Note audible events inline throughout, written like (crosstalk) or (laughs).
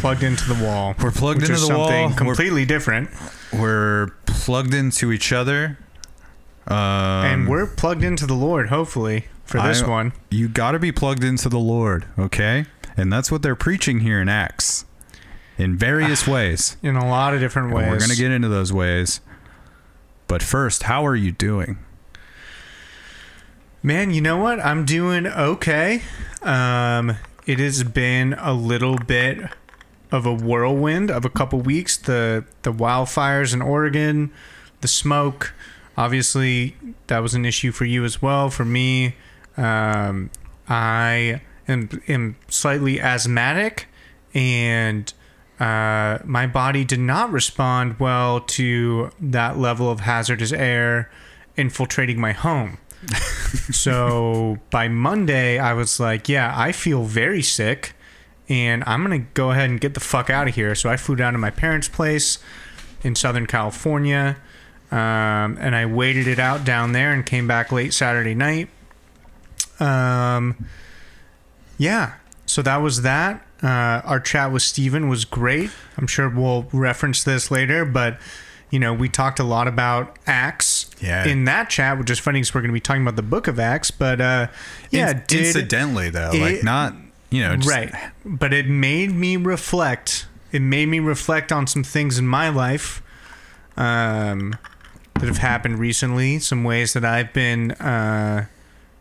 plugged into the wall. We're plugged into the something wall. We're- completely different. We're plugged into each other. Um, and we're plugged into the Lord, hopefully, for this I- one. You got to be plugged into the Lord, okay? And that's what they're preaching here in Acts, in various (sighs) ways. In a lot of different And ways. we're gonna get into those ways. But first, how are you doing? Man, you know what? I'm doing okay. Um, it has been a little bit of a whirlwind of a couple weeks. The the wildfires in Oregon, the smoke. Obviously, that was an issue for you as well. For me, um, I am, am slightly asthmatic, and uh, my body did not respond well to that level of hazardous air infiltrating my home. (laughs) so by Monday, I was like, yeah, I feel very sick and I'm going to go ahead and get the fuck out of here. So I flew down to my parents' place in Southern California um, and I waited it out down there and came back late Saturday night. Um, yeah, so that was that. Uh, our chat with Steven was great. I'm sure we'll reference this later, but you know, we talked a lot about Acts Yeah. in that chat, which is funny because we're going to be talking about the book of Acts. But uh, yeah, In- did, incidentally though, it- like not you know, just, right. But it made me reflect. It made me reflect on some things in my life um, that have happened recently. Some ways that I've been, uh,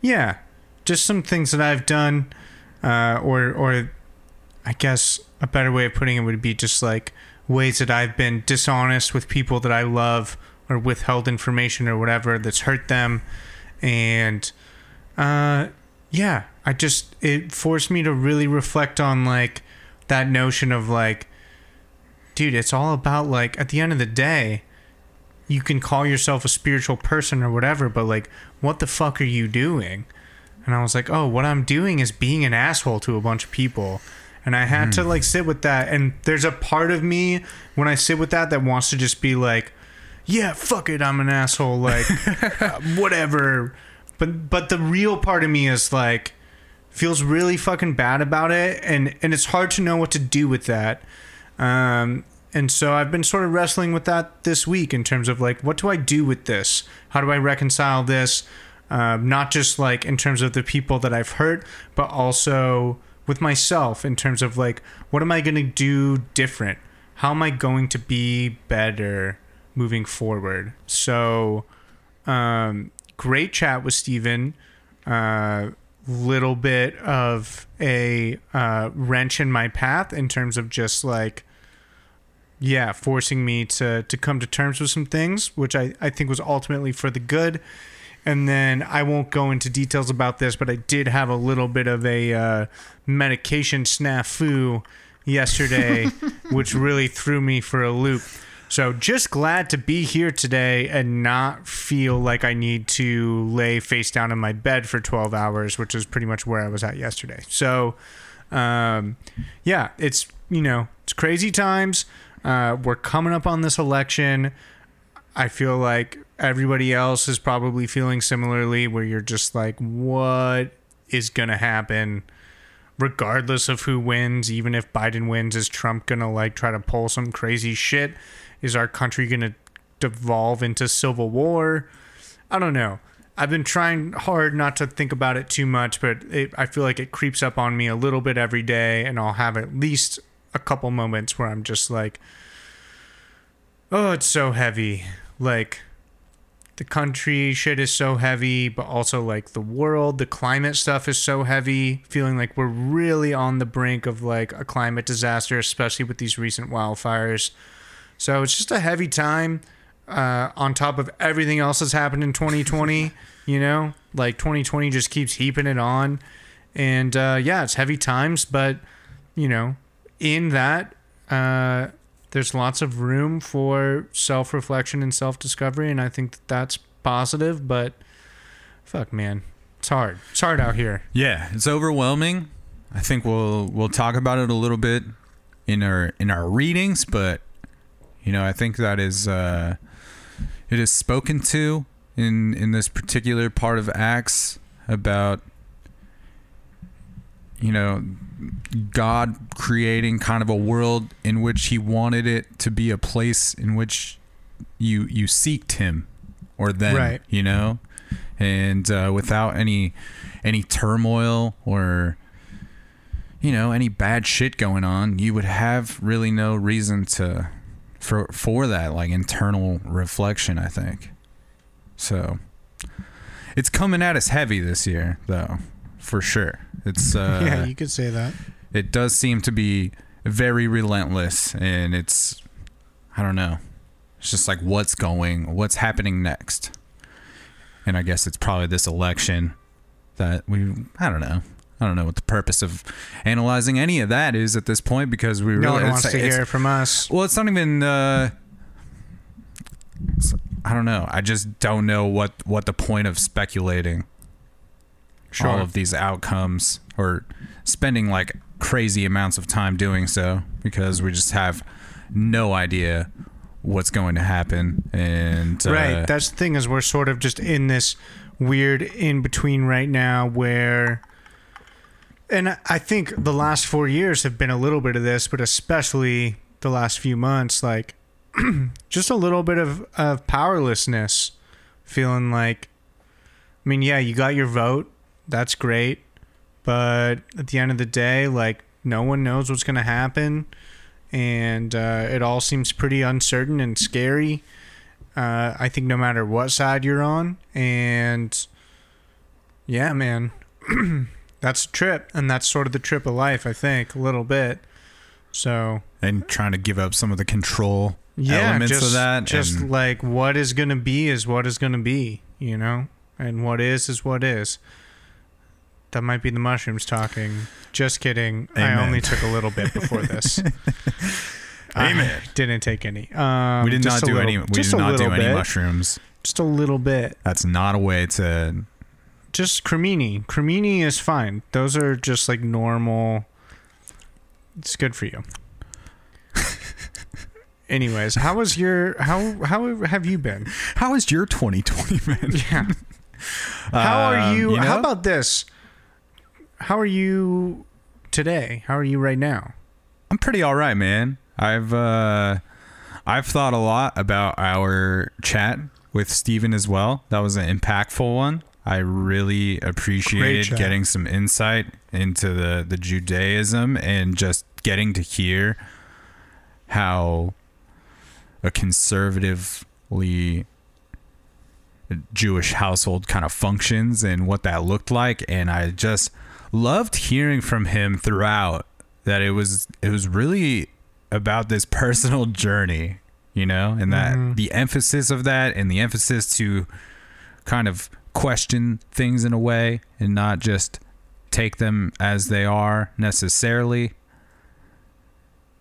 yeah, just some things that I've done, uh, or or I guess a better way of putting it would be just like ways that I've been dishonest with people that I love or withheld information or whatever that's hurt them, and uh, yeah, I just it forced me to really reflect on like that notion of like, dude, it's all about like at the end of the day, you can call yourself a spiritual person or whatever, but like, what the fuck are you doing? And I was like, oh, what I'm doing is being an asshole to a bunch of people. And I had to like sit with that. And there's a part of me when I sit with that that wants to just be like, yeah, fuck it, I'm an asshole. Like, (laughs) uh, whatever. But but the real part of me is like, feels really fucking bad about it, and and it's hard to know what to do with that. Um, and so I've been sort of wrestling with that this week in terms of like, what do I do with this? How do I reconcile this? Um, not just like in terms of the people that I've hurt, but also with myself in terms of like, what am I going to do different? How am I going to be better moving forward? So, um, great chat with Steven. Uh, little bit of a uh, wrench in my path in terms of just like yeah forcing me to to come to terms with some things which i i think was ultimately for the good. And then i won't go into details about this but i did have a little bit of a uh, medication snafu yesterday (laughs) which really threw me for a loop so just glad to be here today and not feel like I need to lay face down in my bed for 12 hours, which is pretty much where I was at yesterday. So, um, yeah, it's, you know, it's crazy times. Uh, we're coming up on this election. I feel like everybody else is probably feeling similarly, where you're just like, what is going to happen? Regardless of who wins, even if Biden wins, is Trump going to like try to pull some crazy shit? Is our country going to devolve into civil war? I don't know. I've been trying hard not to think about it too much, but it, I feel like it creeps up on me a little bit every day, and I'll have at least a couple moments where I'm just like, oh, it's so heavy. Like, the country shit is so heavy, but also like the world, the climate stuff is so heavy. Feeling like we're really on the brink of like a climate disaster, especially with these recent wildfires. So it's just a heavy time uh, on top of everything else that's happened in 2020. (laughs) you know, like 2020 just keeps heaping it on. And uh, yeah, it's heavy times, but you know, in that, uh, there's lots of room for self reflection and self discovery. And I think that that's positive, but fuck, man, it's hard. It's hard out here. Yeah, it's overwhelming. I think we'll we'll talk about it a little bit in our in our readings, but you know, I think that is uh, it is spoken to in in this particular part of Acts about you know God creating kind of a world in which He wanted it to be a place in which you you seeked Him or them, Right. you know, and uh, without any any turmoil or you know any bad shit going on, you would have really no reason to for for that like internal reflection. I think so. It's coming at us heavy this year, though, for sure. It's (laughs) uh, yeah, you could say that. it does seem to be very relentless, and it's I don't know. It's just like what's going, what's happening next, and I guess it's probably this election that we. I don't know. I don't know what the purpose of analyzing any of that is at this point because we No really one wants to hear it from us. well, it's not even. Uh, I don't know. I just don't know what what the point of speculating Sure. all of these outcomes or spending like crazy amounts of time doing so because we just have no idea what's going to happen and uh, right. That's the thing is we're sort of just in this weird in between right now where and I- think the last 4 years have been a little bit of this, but especially the last few months like (clears throat) just a little bit of of powerlessness feeling like I mean, yeah, you got your vote. That's great. But at the end of the day, like no one knows what's going to happen and uh, it all seems pretty uncertain and scary. Uh, I think no matter what side you're on, and yeah, man, (clears throat) that's a trip, and that's sort of the trip of life. I think a little bit. So and trying to give up some of the control yeah, elements just, of that just and- like what is gonna be is what is gonna be, you know, and what is is what is. That might be the mushrooms talking. Just kidding. I only took a little bit before this. (laughs) Amen. I didn't take any. Um, we did not do little- any we did not do little any bit. mushrooms Just a little bit. that's not a way to Just cremini. Cremini is fine. Those are just like normal. It's good for you. (laughs) Anyways, how was your how how have you been? how is your 2020 man Yeah. (laughs) How are Um, you? you How about this? How are you today? How are you right now? I'm pretty all right, man. I've uh, I've thought a lot about our chat with Steven as well. That was an impactful one. I really appreciated getting some insight into the the Judaism and just getting to hear how a conservatively Jewish household kind of functions and what that looked like and I just loved hearing from him throughout that it was it was really about this personal journey, you know, and that Mhm. the emphasis of that and the emphasis to kind of question things in a way and not just take them as they are necessarily.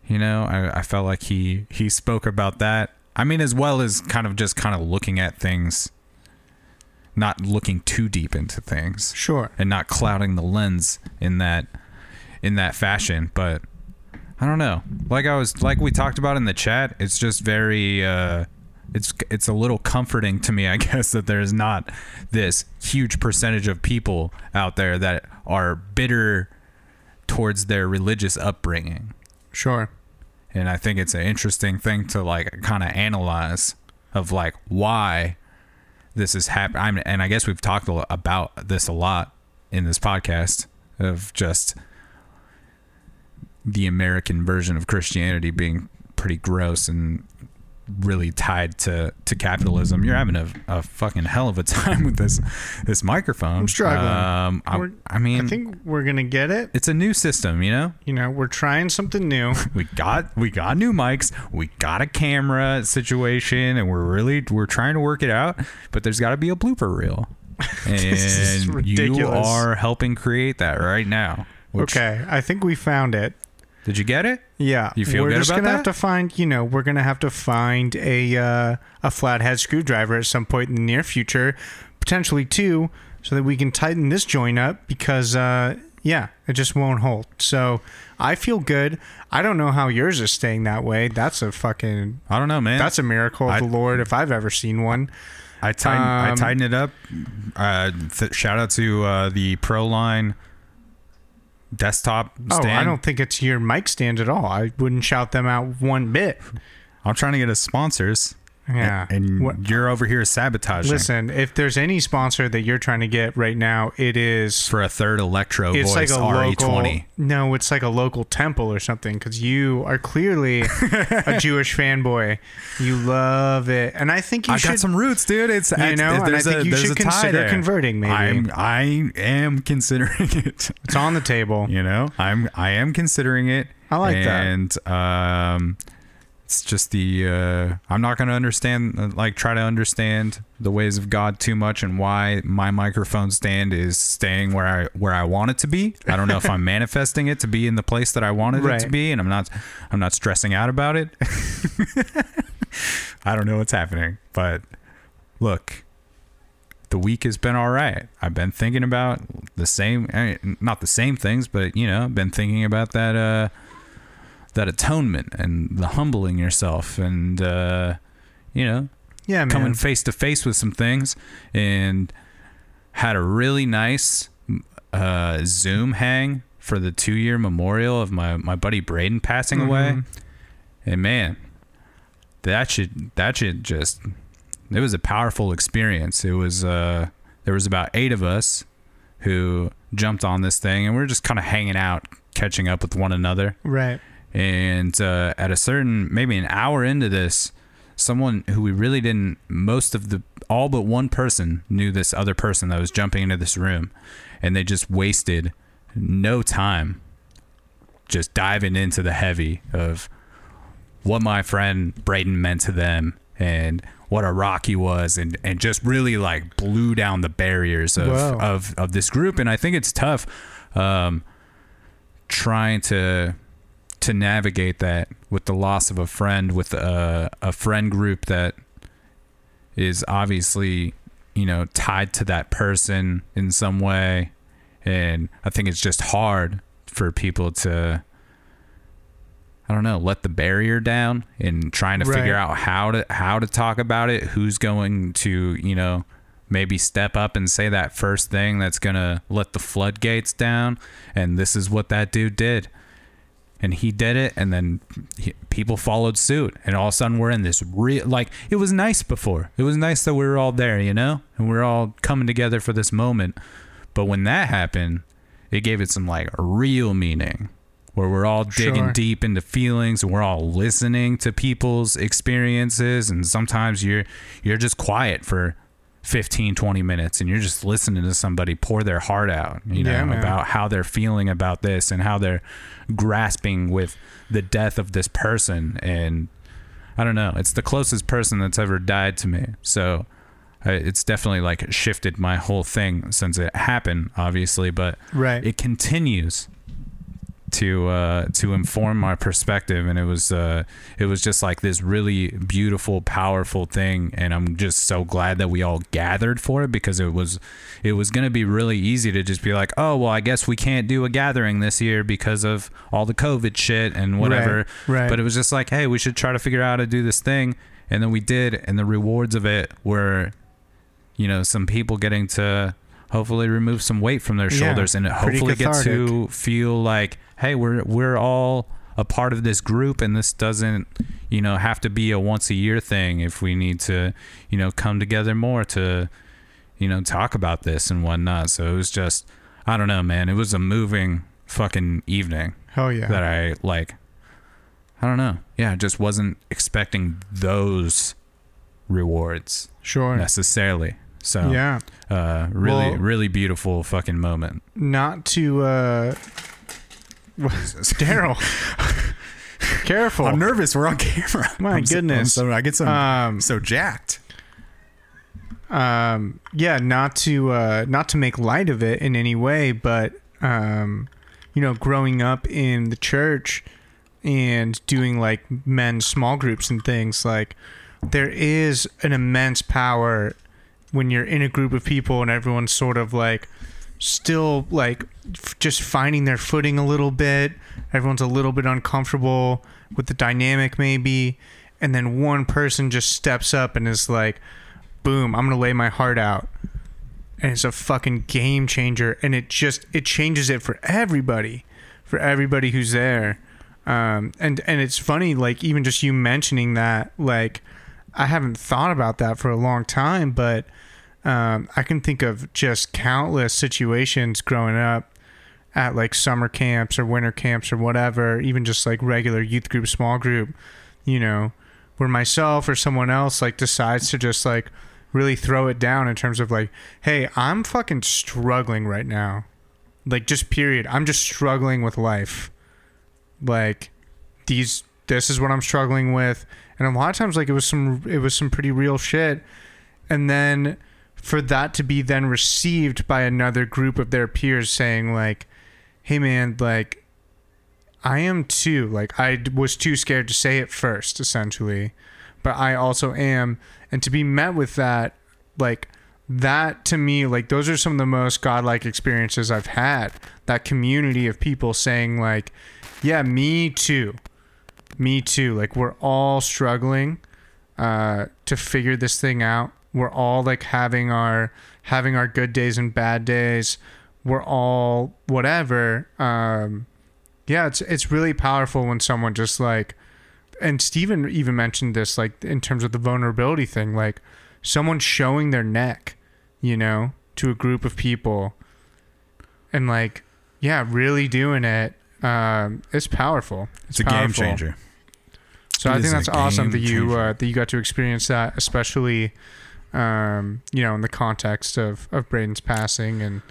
You know, I, I felt like he he spoke about that. I mean, as well as kind of just kind of looking at things, not looking too deep into things Sure. and not clouding the lens in that in that fashion but i don't know like i was like we talked about in the chat it's just very uh it's it's a little comforting to me i (laughs) guess that there's not this huge percentage of people out there that are bitter towards their religious upbringing Sure. and i think it's an interesting thing to like kind of analyze of like why this is happening and i guess we've talked about this a lot in this podcast of just the american version of christianity being pretty gross and really tied to to capitalism you're having a, a fucking hell of a (laughs) time with this this microphone I'm struggling. um I, I mean I think we're gonna get it. it's a new system you know You know, we're trying something new. (laughs) we got we got new mics we got a camera situation and we're really we're trying to work it out but there's got to be a blooper reel (laughs) and you are helping create that right now which- Okay, I think we found it. Did you get it Yeah, You feel we're good just about gonna have to find. You know, we're gonna have to find a uh, a flathead screwdriver at some point in the near future, potentially two, so that we can tighten this joint up because uh, yeah, it just won't hold. So I feel good. I don't know how yours is staying that way. That's a fucking i don't know man that's a miracle of I- the Lord if I've ever seen one. i tighten i um, tightened it up uh th- shout out to uh the pro line desktop Oh. I don't think it's your mic stand at all. I wouldn't shout them out one bit. I'm trying to get us sponsors. Yeah. And What- you're over here sabotaging Listen, if there's any sponsor that you're trying to get right now, it is for a third electro it's voice like a local RE20. no it's like a local temple or something because you are clearly a (laughs) jewish fanboy you love it and i think you I should got some roots, dude. It's You know, and I think a, you should consider converting, maybe. I'm I am considering (laughs) it. it's on the table You know, I'm I am considering it. I like that. and, um, it's just the uh, I'm not going to understand uh, like try to understand the ways of God too much and why my microphone stand is staying where I where I want it to be. I don't know if I'm (laughs) manifesting it to be in the place that I wanted it to be, and I'm not I'm not stressing out about it. (laughs) I don't know what's happening, but look, the week has been all right. I've been thinking about the same, not the same things, but you know, been thinking about that, uh, that atonement and the humbling yourself and, uh, you know, yeah man coming face to face with some things and had a really nice, uh, Zoom hang for the two year memorial of my, my buddy Braden passing away. Mhm. And man, that should that should just it was a powerful experience. It was uh there was about 8 of us who jumped on this thing and we are just kind of hanging out, catching up with one another. right And uh, at a certain maybe an hour into this, someone who we really didn't most of the all but one person knew this other person that was jumping into this room and they just wasted no time just diving into the heavy of what my friend Braden meant to them and what a rock he was and, and just really like blew down the barriers of, Wow. of, of this group and I think it's tough um, trying to to navigate that with the loss of a friend with a, a friend group that is obviously you know tied to that person in some way. And i think it's just hard for people to i don't know let the barrier down and trying to Right. figure out how to how to talk about it who's going to you know maybe step up and say that first thing that's going to let the floodgates down. And this is what that dude did and he did it and then he, people followed suit and all of a sudden we're in this real like it was nice before it was nice that we were all there you know and we are all coming together for this moment but when that happened it gave it some like real meaning where we're all digging Sure. deep into feelings and we're all listening to people's experiences and sometimes you're you're just quiet for 15 20 minutes and you're just listening to somebody pour their heart out you know Yeah, about how they're feeling about this and how they're grasping with the death of this person. And I don't know it's the closest person that's ever died to me. So it's definitely like shifted my whole thing since it happened obviously but right. it continues to uh, to inform my perspective, and it was uh, it was just like this really beautiful, powerful thing, and I'm just so glad that we all gathered for it because it was it was gonna be really easy to just be like, oh well, I guess we can't do a gathering this year because of all the COVID shit and whatever. Right, right. But it was just like, hey, we should try to figure out how to do this thing, and then we did, and the rewards of it were you know, some people getting to hopefully remove some weight from their Yeah, shoulders and pretty hopefully get to feel like, hey, we're we're all a part of this group and this doesn't, you know, have to be a once a year thing if we need to, you know, come together more to, you know, talk about this and whatnot. So it was just I don't know, man. It was a moving fucking evening hell yeah that I like I don't know. Yeah, I just wasn't expecting those rewards sure necessarily. So yeah uh, really, Well- really beautiful fucking moment. not to uh (laughs) daryl (laughs) careful I'm nervous. We're on camera. (laughs) My I'm so- goodness. I'm so, I get some um so jacked. um yeah not to uh not to make light of it in any way but um you know growing up in the church and doing like men's small groups and things like there is an immense power when you're in a group of people and everyone's sort of like still like f- just finding their footing a little bit. Everyone's a little bit uncomfortable with the dynamic maybe. And then one person just steps up and is like boom i'm gonna lay my heart out. And it's a fucking game changer. And it just it changes it for everybody for everybody who's there. Um and and it's funny like even just you mentioning that like i haven't thought about that for a long time but um i can think of just countless situations growing up at like summer camps or winter camps or whatever even just like regular youth group small group you know where myself or someone else like decides to just like really throw it down in terms of like, hey, I'm fucking struggling right now. Like just period. I'm just struggling with life. Like these this is what I'm struggling with. And a lot of times like it was some it was some pretty real shit. And then for that to be then received by another group of their peers saying like, "Hey man, like I am too. Like I was too scared to say it first essentially, but I also am. And to be met with that like that to me like those are some of the most godlike experiences i've had. That community of people saying like yeah me too. Me too. Like we're all struggling uh to figure this thing out we're all like having our having our good days and bad days we're all whatever um yeah it's it's really powerful when someone just like and Stephen even mentioned this, like in terms of the vulnerability thing, like someone showing their neck, you know, to a group of people, and like, yeah, really doing it. Um, it's powerful. It's, it's a powerful. game changer. So it I think that's awesome that you uh, that you got to experience that, especially, um, you know, in the context of of Braden's passing, and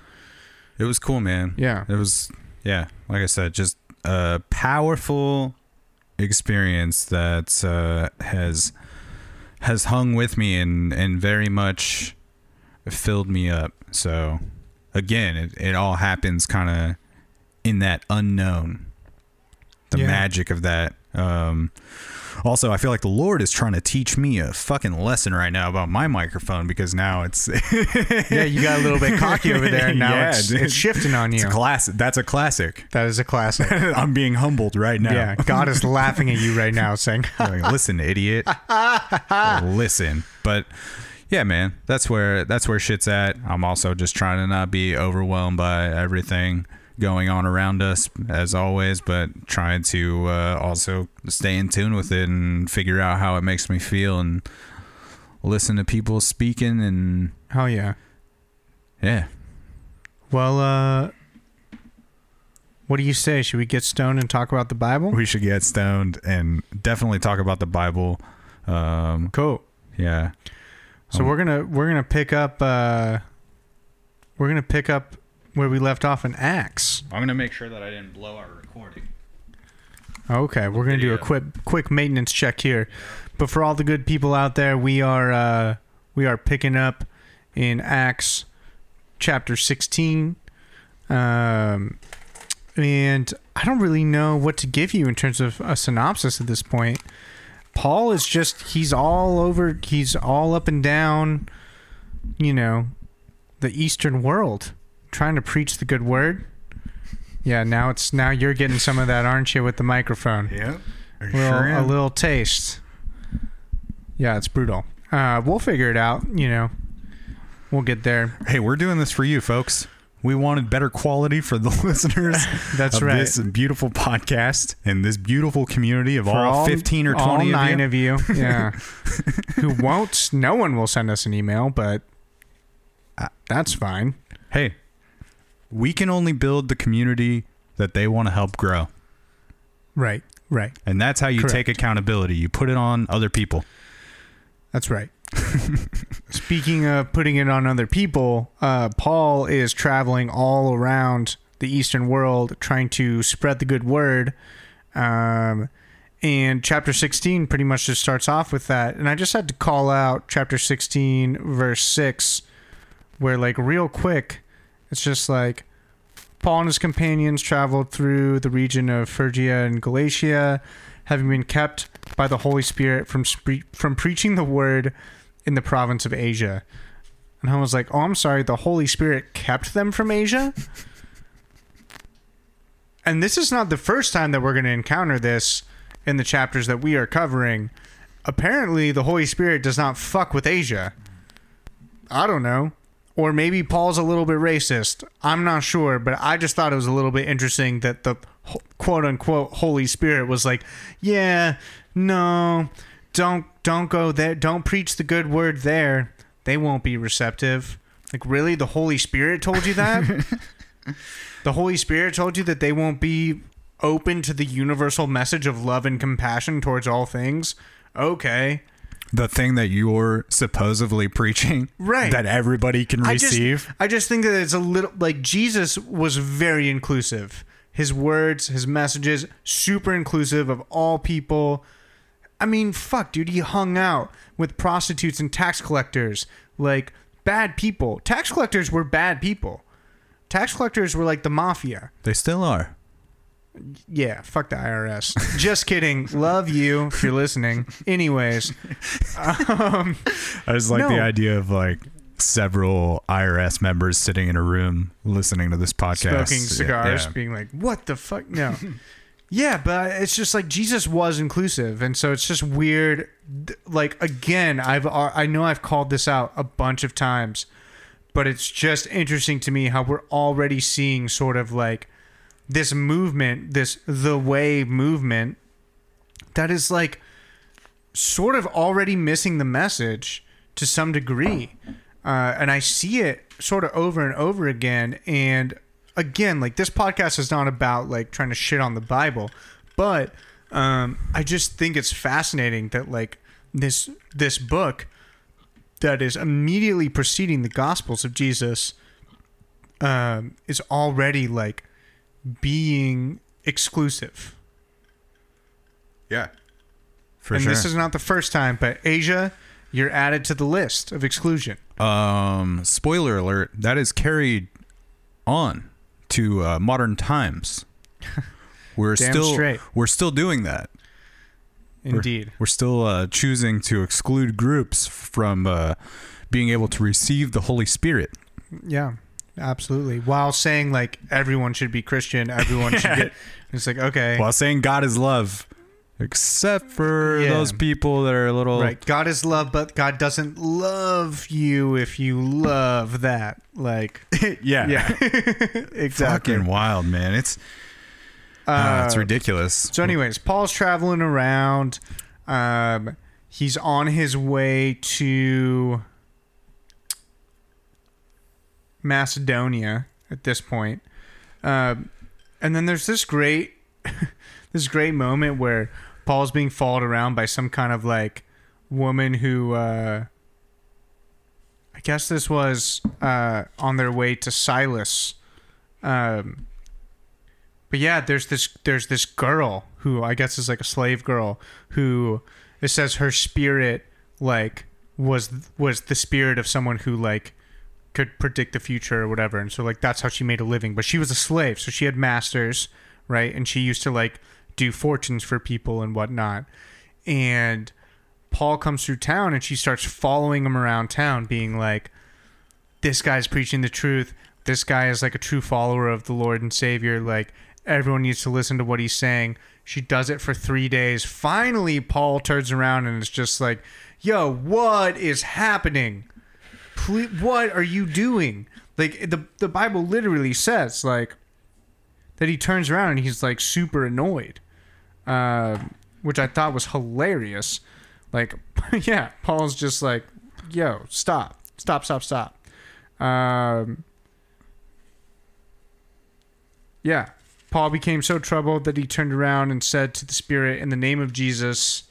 it was cool, man. Yeah, it was. Yeah, like I said, just a powerful experience that uh, has has hung with me and and very much filled me up. So again, it, it all happens kind of in that unknown, the yeah. magic of that. Um, also, I feel like the Lord is trying to teach me a fucking lesson right now about my microphone because now it's (laughs) yeah, you got a little bit cocky over there, (laughs) and now yeah, it's, it's, shifting on you. It's a classic. That's a classic. That is a classic. (laughs) I'm being humbled right now. Yeah, God is laughing at you right now, saying, "Listen, idiot, listen." But yeah, man, that's where that's where shit's at. I'm also just trying to not be overwhelmed by everything going on around us as always, but trying to uh, also stay in tune with it and figure out how it makes me feel and listen to people speaking and hell yeah, yeah. Well, uh, what do you say? Should we get stoned and talk about the Bible? We should get stoned and definitely talk about the Bible. Um, cool. Yeah. So um, we're gonna we're gonna pick up uh, we're gonna pick up where we left off in Acts. I'm gonna make sure that I didn't blow our recording. Okay, we're gonna do a quick quick maintenance check here. But for all the good people out there, we are uh, we are picking up in Acts chapter 16. Um, and I don't really know what to give you in terms of a synopsis at this point. Paul is just he's all over he's all up and down, you know, the eastern world trying to preach the good word. Yeah, now it's now you're getting some of that, aren't you, with the microphone? Yeah, little, sure a little taste. Yeah, it's brutal. Uh, we'll figure it out. You know, we'll get there. Hey, we're doing this for you, folks. We wanted better quality for the (laughs) listeners. (laughs) That's right. This beautiful podcast and this beautiful community of all, all, fifteen or twenty, all nine of you. Of you (laughs) yeah, who won't? No one will send us an email, but uh, that's fine. Hey, we can only build the community that they want to help grow. Right, right. And that's how you Correct. take accountability. You put it on other people. That's right. (laughs) Speaking of putting it on other people, uh, Paul is traveling all around the Eastern world trying to spread the good word. Um, and chapter 16 pretty much just starts off with that. And I just had to call out chapter 16, verse 6, where, like, real quick, it's just like Paul and his companions traveled through the region of Phrygia and Galatia, having been kept by the Holy Spirit from from preaching the word in the province of Asia. And I was like, "Oh, I'm sorry, the Holy Spirit kept them from Asia?" (laughs) and this is not the first time that we're going to encounter this in the chapters that we are covering. Apparently, the Holy Spirit does not fuck with Asia. I don't know or maybe Paul's a little bit racist. I'm not sure, but I just thought it was a little bit interesting that the quote unquote Holy Spirit was like, "Yeah, no, don't don't go there. Don't preach the good word there. They won't be receptive." Like, really, the Holy Spirit told you that? (laughs) the Holy Spirit told you that they won't be open to the universal message of love and compassion towards all things. Okay. The thing that you're supposedly preaching, Right. That everybody can I receive. just, I just think that it's a little like Jesus was very inclusive. His words, his messages, super inclusive of all people. I mean, fuck, dude, he hung out with prostitutes and tax collectors, like bad people. Tax collectors were bad people. Tax collectors were like the mafia. they still are. Yeah, fuck the IRS. Just kidding. Love you if you're listening. Anyways, um, I just like No. the idea of like several IRS members sitting in a room listening to this podcast, smoking cigars, yeah. being like, "What the fuck?" No. yeah, but it's just like Jesus was inclusive, and so it's just weird. Like again, I've I know I've called this out a bunch of times, but it's just interesting to me how we're already seeing sort of like this movement, this the way movement, that is like sort of already missing the message to some degree. Uh, and I see it sort of over and over again. And again, like this podcast is not about like trying to shit on the Bible, but um, I just think it's fascinating that like this this book that is immediately preceding the Gospels of Jesus um, is already like being exclusive. yeah, for and sure. this is not the first time, but Asia, you're added to the list of exclusion. um, spoiler alert: that is carried on to uh, modern times. (laughs) We're Damn still straight. we're still doing that. We're- Indeed. We're, still uh, choosing to exclude groups from uh, being able to receive the Holy Spirit. Yeah, absolutely. While saying like everyone should be Christian, everyone should get. (laughs) It's like okay, While saying God is love, except for Yeah. those people that are a little right? God is love, but God doesn't love you if you love that. Like, (laughs) yeah, yeah, (laughs) exactly. fucking wild, man. It's uh, it's ridiculous. So, anyways, Paul's traveling around. Um, he's on his way to Macedonia at this point. Um, and then there's this great, (laughs) this great moment where Paul's being followed around by some kind of like woman who, uh, I guess this was uh, on their way to Silas. Um, but yeah, there's this there's this girl who I guess is like a slave girl who it says her spirit like was was the spirit of someone who like could predict the future or whatever, and so like that's how she made a living. But she was a slave, so she had masters, right? And she used to like do fortunes for people and whatnot. And Paul comes through town and she starts following him around town, being like, this guy's preaching the truth. This guy is like a true follower of the Lord and Savior. Like everyone needs to listen to what he's saying. She does it for three days. Finally, Paul turns around and is just like, "Yo, what is happening? Ple- what are you doing?" Like the the Bible literally says like that he turns around and he's like super annoyed, um, which I thought was hilarious. Like, (laughs) yeah, Paul's just like, "Yo, stop, stop, stop, stop." Um, yeah. Paul became so troubled that he turned around and said to the Spirit, In the name of Jesus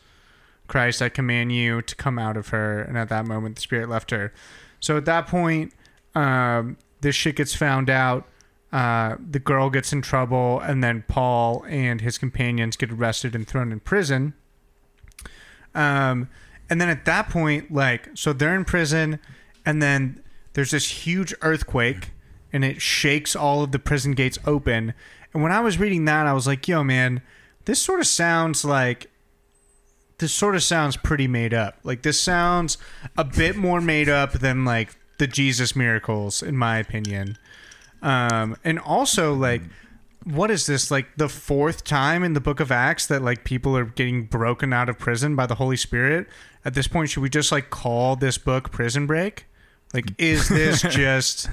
Christ, I command you to come out of her. And at that moment, the Spirit left her. So at that point, um, this shit gets found out. Uh, the girl gets in trouble, and then Paul and his companions get arrested and thrown in prison. Um, and then at that point, like, so they're in prison, and then there's this huge earthquake, and it shakes all of the prison gates open. And when I was reading that, I was like, yo, man, this sort of sounds like. This sort of sounds pretty made up. Like, this sounds a bit more made up than, like, the Jesus miracles, in my opinion. Um, and also, like, what is this like the fourth time in the book of acts that like people are getting broken out of prison by the holy spirit at this point should we just like call this book prison break Like, is this (laughs) just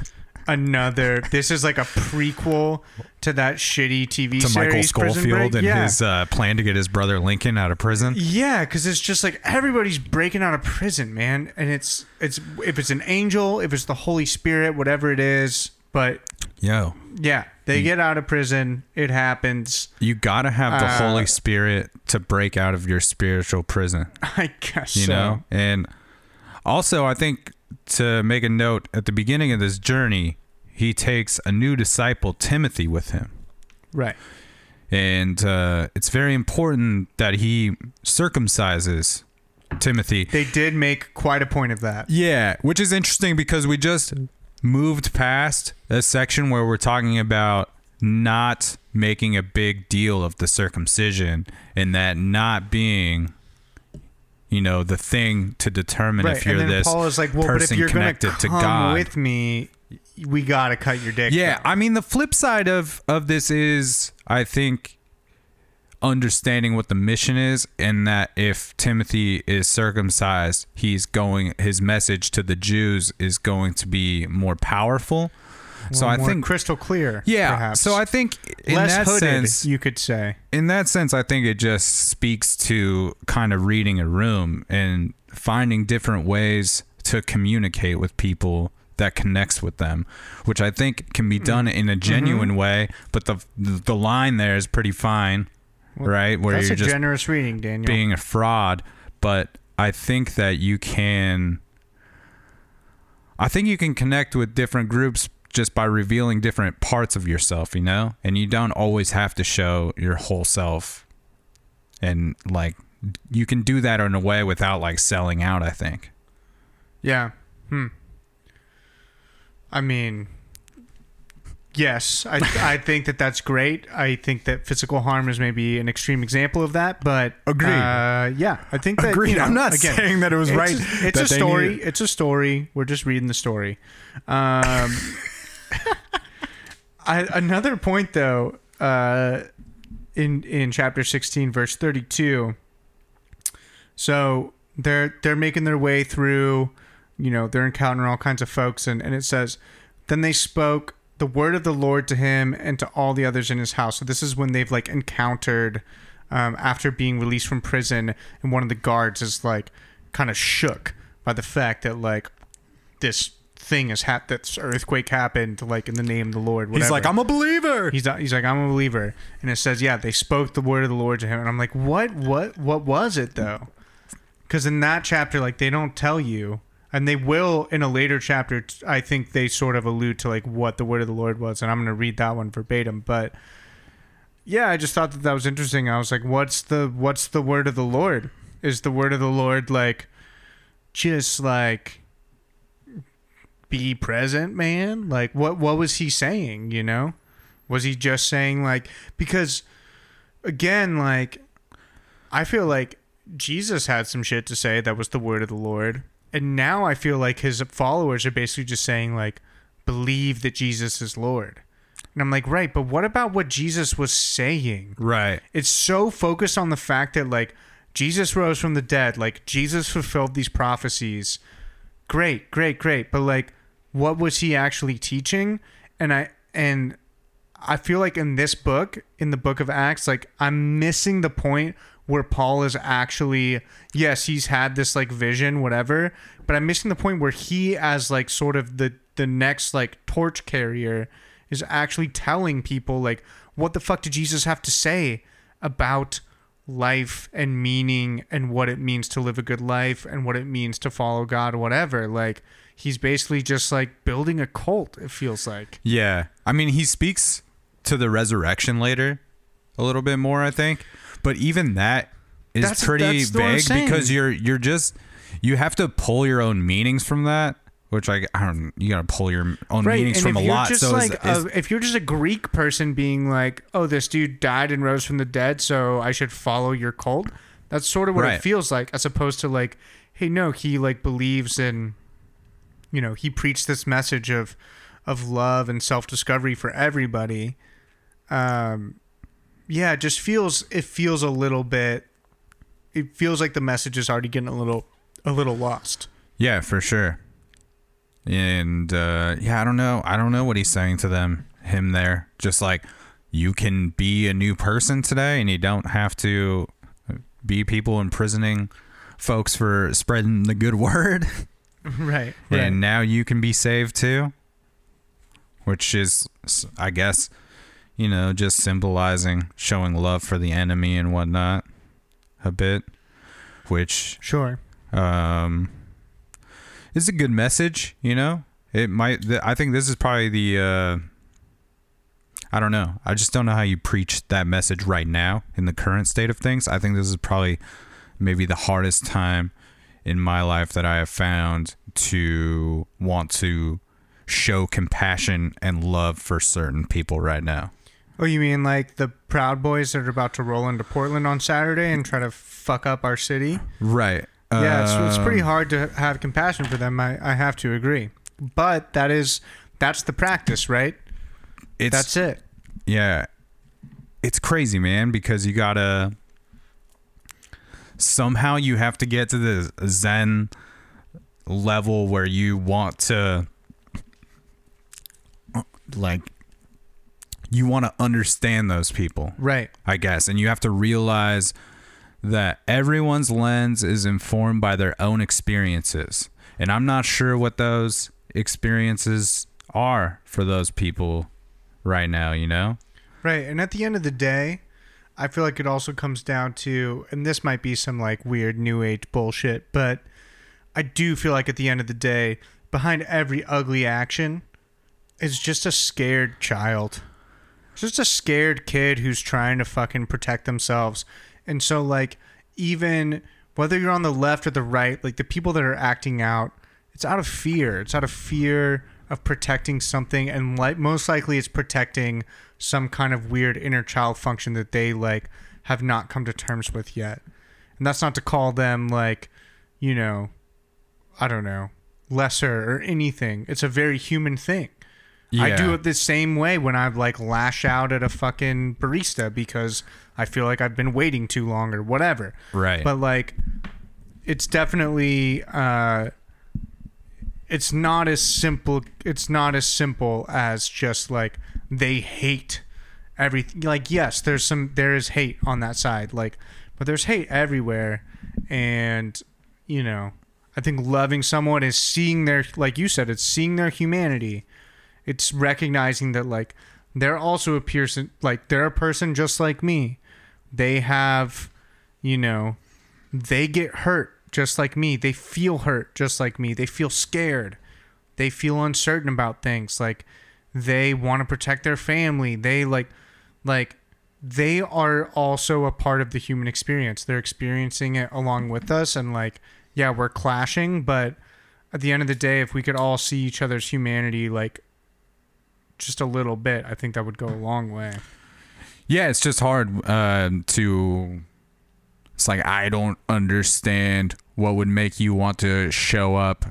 another? This is like a prequel to that shitty TV To Michael series, Prison Scofield and yeah. his uh, plan to get his brother Lincoln out of prison. Yeah, because it's just like everybody's breaking out of prison, man, and it's it's if it's an angel, if it's the Holy Spirit, whatever it is, but Yo, yeah, they Hmm. get out of prison. It happens. you gotta have the Uh, Holy Spirit to break out of your spiritual prison. (laughs) I guess you so. know and also i think to make a note at the beginning of this journey he takes a new disciple timothy with him right? and uh, it's very important that he circumcises timothy They did make quite a point of that. yeah which is interesting because we just moved past a section where we're talking about not making a big deal of the circumcision and that not being you know the thing to determine Right, if you're and then this Paul is like, "Well, but if person you're gonna connected to come God. with me, we gotta cut your dick." yeah though." i mean the flip side of of this is i think understanding what the mission is and that if timothy is circumcised he's going his message to the jews is going to be more powerful so Well, i think crystal clear. yeah perhaps. so i think in less that hooded, sense you could say. in that sense, I think it just speaks to kind of reading a room and finding different ways to communicate with people that connects with them, which I think can be done in a genuine Mm-hmm. way. But the the line there is pretty fine, right? Where That's you're a just generous reading, Daniel. being a fraud. But I think that you can. I think you can connect with different groups just by revealing different parts of yourself, you know? And you don't always have to show your whole self. And like you can do that in a way without like selling out, I think. Yeah. Hmm. I mean, yes, I (laughs) I think that that's great. I think that physical harm is maybe an extreme example of that, but Agreed. Uh, yeah, I think that. Agreed. you know, I'm not again, saying that it was it's, right It's a story. It's a story. We're just reading the story. Um, (laughs) (laughs) I, another point though, uh, in in chapter 16, verse 32. So they're they're making their way through, you know, they're encountering all kinds of folks, and, and it says, then they spoke the word of the Lord to him and to all the others in his house. So this is when they've like encountered um, after being released from prison, and one of the guards is like kind of shook by the fact that like this thing has happened, this earthquake happened, like in the name of the Lord. Whatever. He's like, I'm a believer. He's uh, he's like I'm a believer, and it says yeah they spoke the word of the Lord to him, and I'm like what what what was it though? Because in that chapter, like they don't tell you, and they will in a later chapter. I think they sort of allude to like what the word of the Lord was, and I'm gonna read that one verbatim. But yeah, I just thought that that was interesting. I was like, what's the what's the word of the Lord? Is the word of the Lord like just like be present, man? Like what what was he saying, you know? Was he just saying like because again, like I feel like Jesus had some shit to say that was the word of the Lord. And now I feel like his followers are basically just saying like believe that Jesus is Lord. And I'm like, right, but what about what Jesus was saying? right. it's so focused on the fact that like Jesus rose from the dead, like Jesus fulfilled these prophecies. Great, great, great. But like what was he actually teaching? And I and I feel like in this book, in the book of Acts, like I'm missing the point where Paul is actually yes, he's had this like vision, whatever, but I'm missing the point where he as like sort of the the next like torch carrier is actually telling people like what the fuck did Jesus have to say about life and meaning and what it means to live a good life and what it means to follow God whatever like he's basically just like building a cult it feels like Yeah. I mean, he speaks to the resurrection later a little bit more, I think. But even that is That's- pretty that's vague because you're you're just you have to pull your own meanings from that, which I, I don't you got to pull your own meanings and from a lot. just So is- like is- a, if you're just a Greek person being like, "Oh, this dude died and rose from the dead, so I should follow your cult," that's sort of what Right. it feels like, as opposed to like, "Hey, no, he like believes in, you know, he preached this message of, of love and self discovery for everybody." Um, yeah, it just feels it feels a little bit. It feels like the message is already getting a little a little lost. yeah, for sure. and uh, yeah, I don't know. I don't know what he's saying to them. Him there, just like you can be a new person today, and you don't have to be people imprisoning folks for spreading the good (laughs) word. (laughs) right. and now you can be saved too which is i guess you know just symbolizing showing love for the enemy and whatnot a bit which Sure. um is a good message you know it might th- i think this is probably the uh i don't know i just don't know how you preach that message right now in the current state of things i think this is probably maybe the hardest time in my life that i have found to want to show compassion and love for certain people right now Oh, you mean like the Proud Boys that are about to roll into Portland on Saturday and try to fuck up our city? right Yeah, it's, it's pretty Um, hard to have compassion for them. I, I have to agree. But that is that's the practice, right? it's That's it. Yeah. It's crazy, man, because you gotta somehow you have to get to the Zen level where you want to like you want to understand those people, Right. I guess. And you have to realize that everyone's lens is informed by their own experiences. And I'm not sure what those experiences are for those people right now, you know? Right. And at the end of the day, I feel like it also comes down to, and this might be some like weird new age bullshit, but I do feel like at the end of the day, behind every ugly action is just a scared child. Just a scared kid who's trying to fucking protect themselves. And so, like, even whether you're on the left or the right, like the people that are acting out, it's out of fear. It's out of fear of protecting something, and like most likely, it's protecting some kind of weird inner child function that they like have not come to terms with yet. And that's not to call them like, you know, I don't know, lesser or anything. It's a very human thing. I do it the same way when I like lash out at a fucking barista because I feel like I've been waiting too long or whatever. Right. But like, it's definitely uh, it's not as simple. It's not as simple as just like they hate everything. Like, yes, there's some there is hate on that side. Like, but there's hate everywhere, and you know, I think loving someone is seeing their like you said, it's seeing their humanity. It's recognizing that like they're also a person like they're a person just like me. They have, you know, they get hurt just like me. They feel hurt just like me. They feel scared. They feel uncertain about things. Like they want to protect their family. They like like they are also a part of the human experience. They're experiencing it along with us and like yeah, we're clashing, but at the end of the day if we could all see each other's humanity like just a little bit, I think that would go a long way. Yeah, it's just hard uh, to. It's like I don't understand what would make you want to show up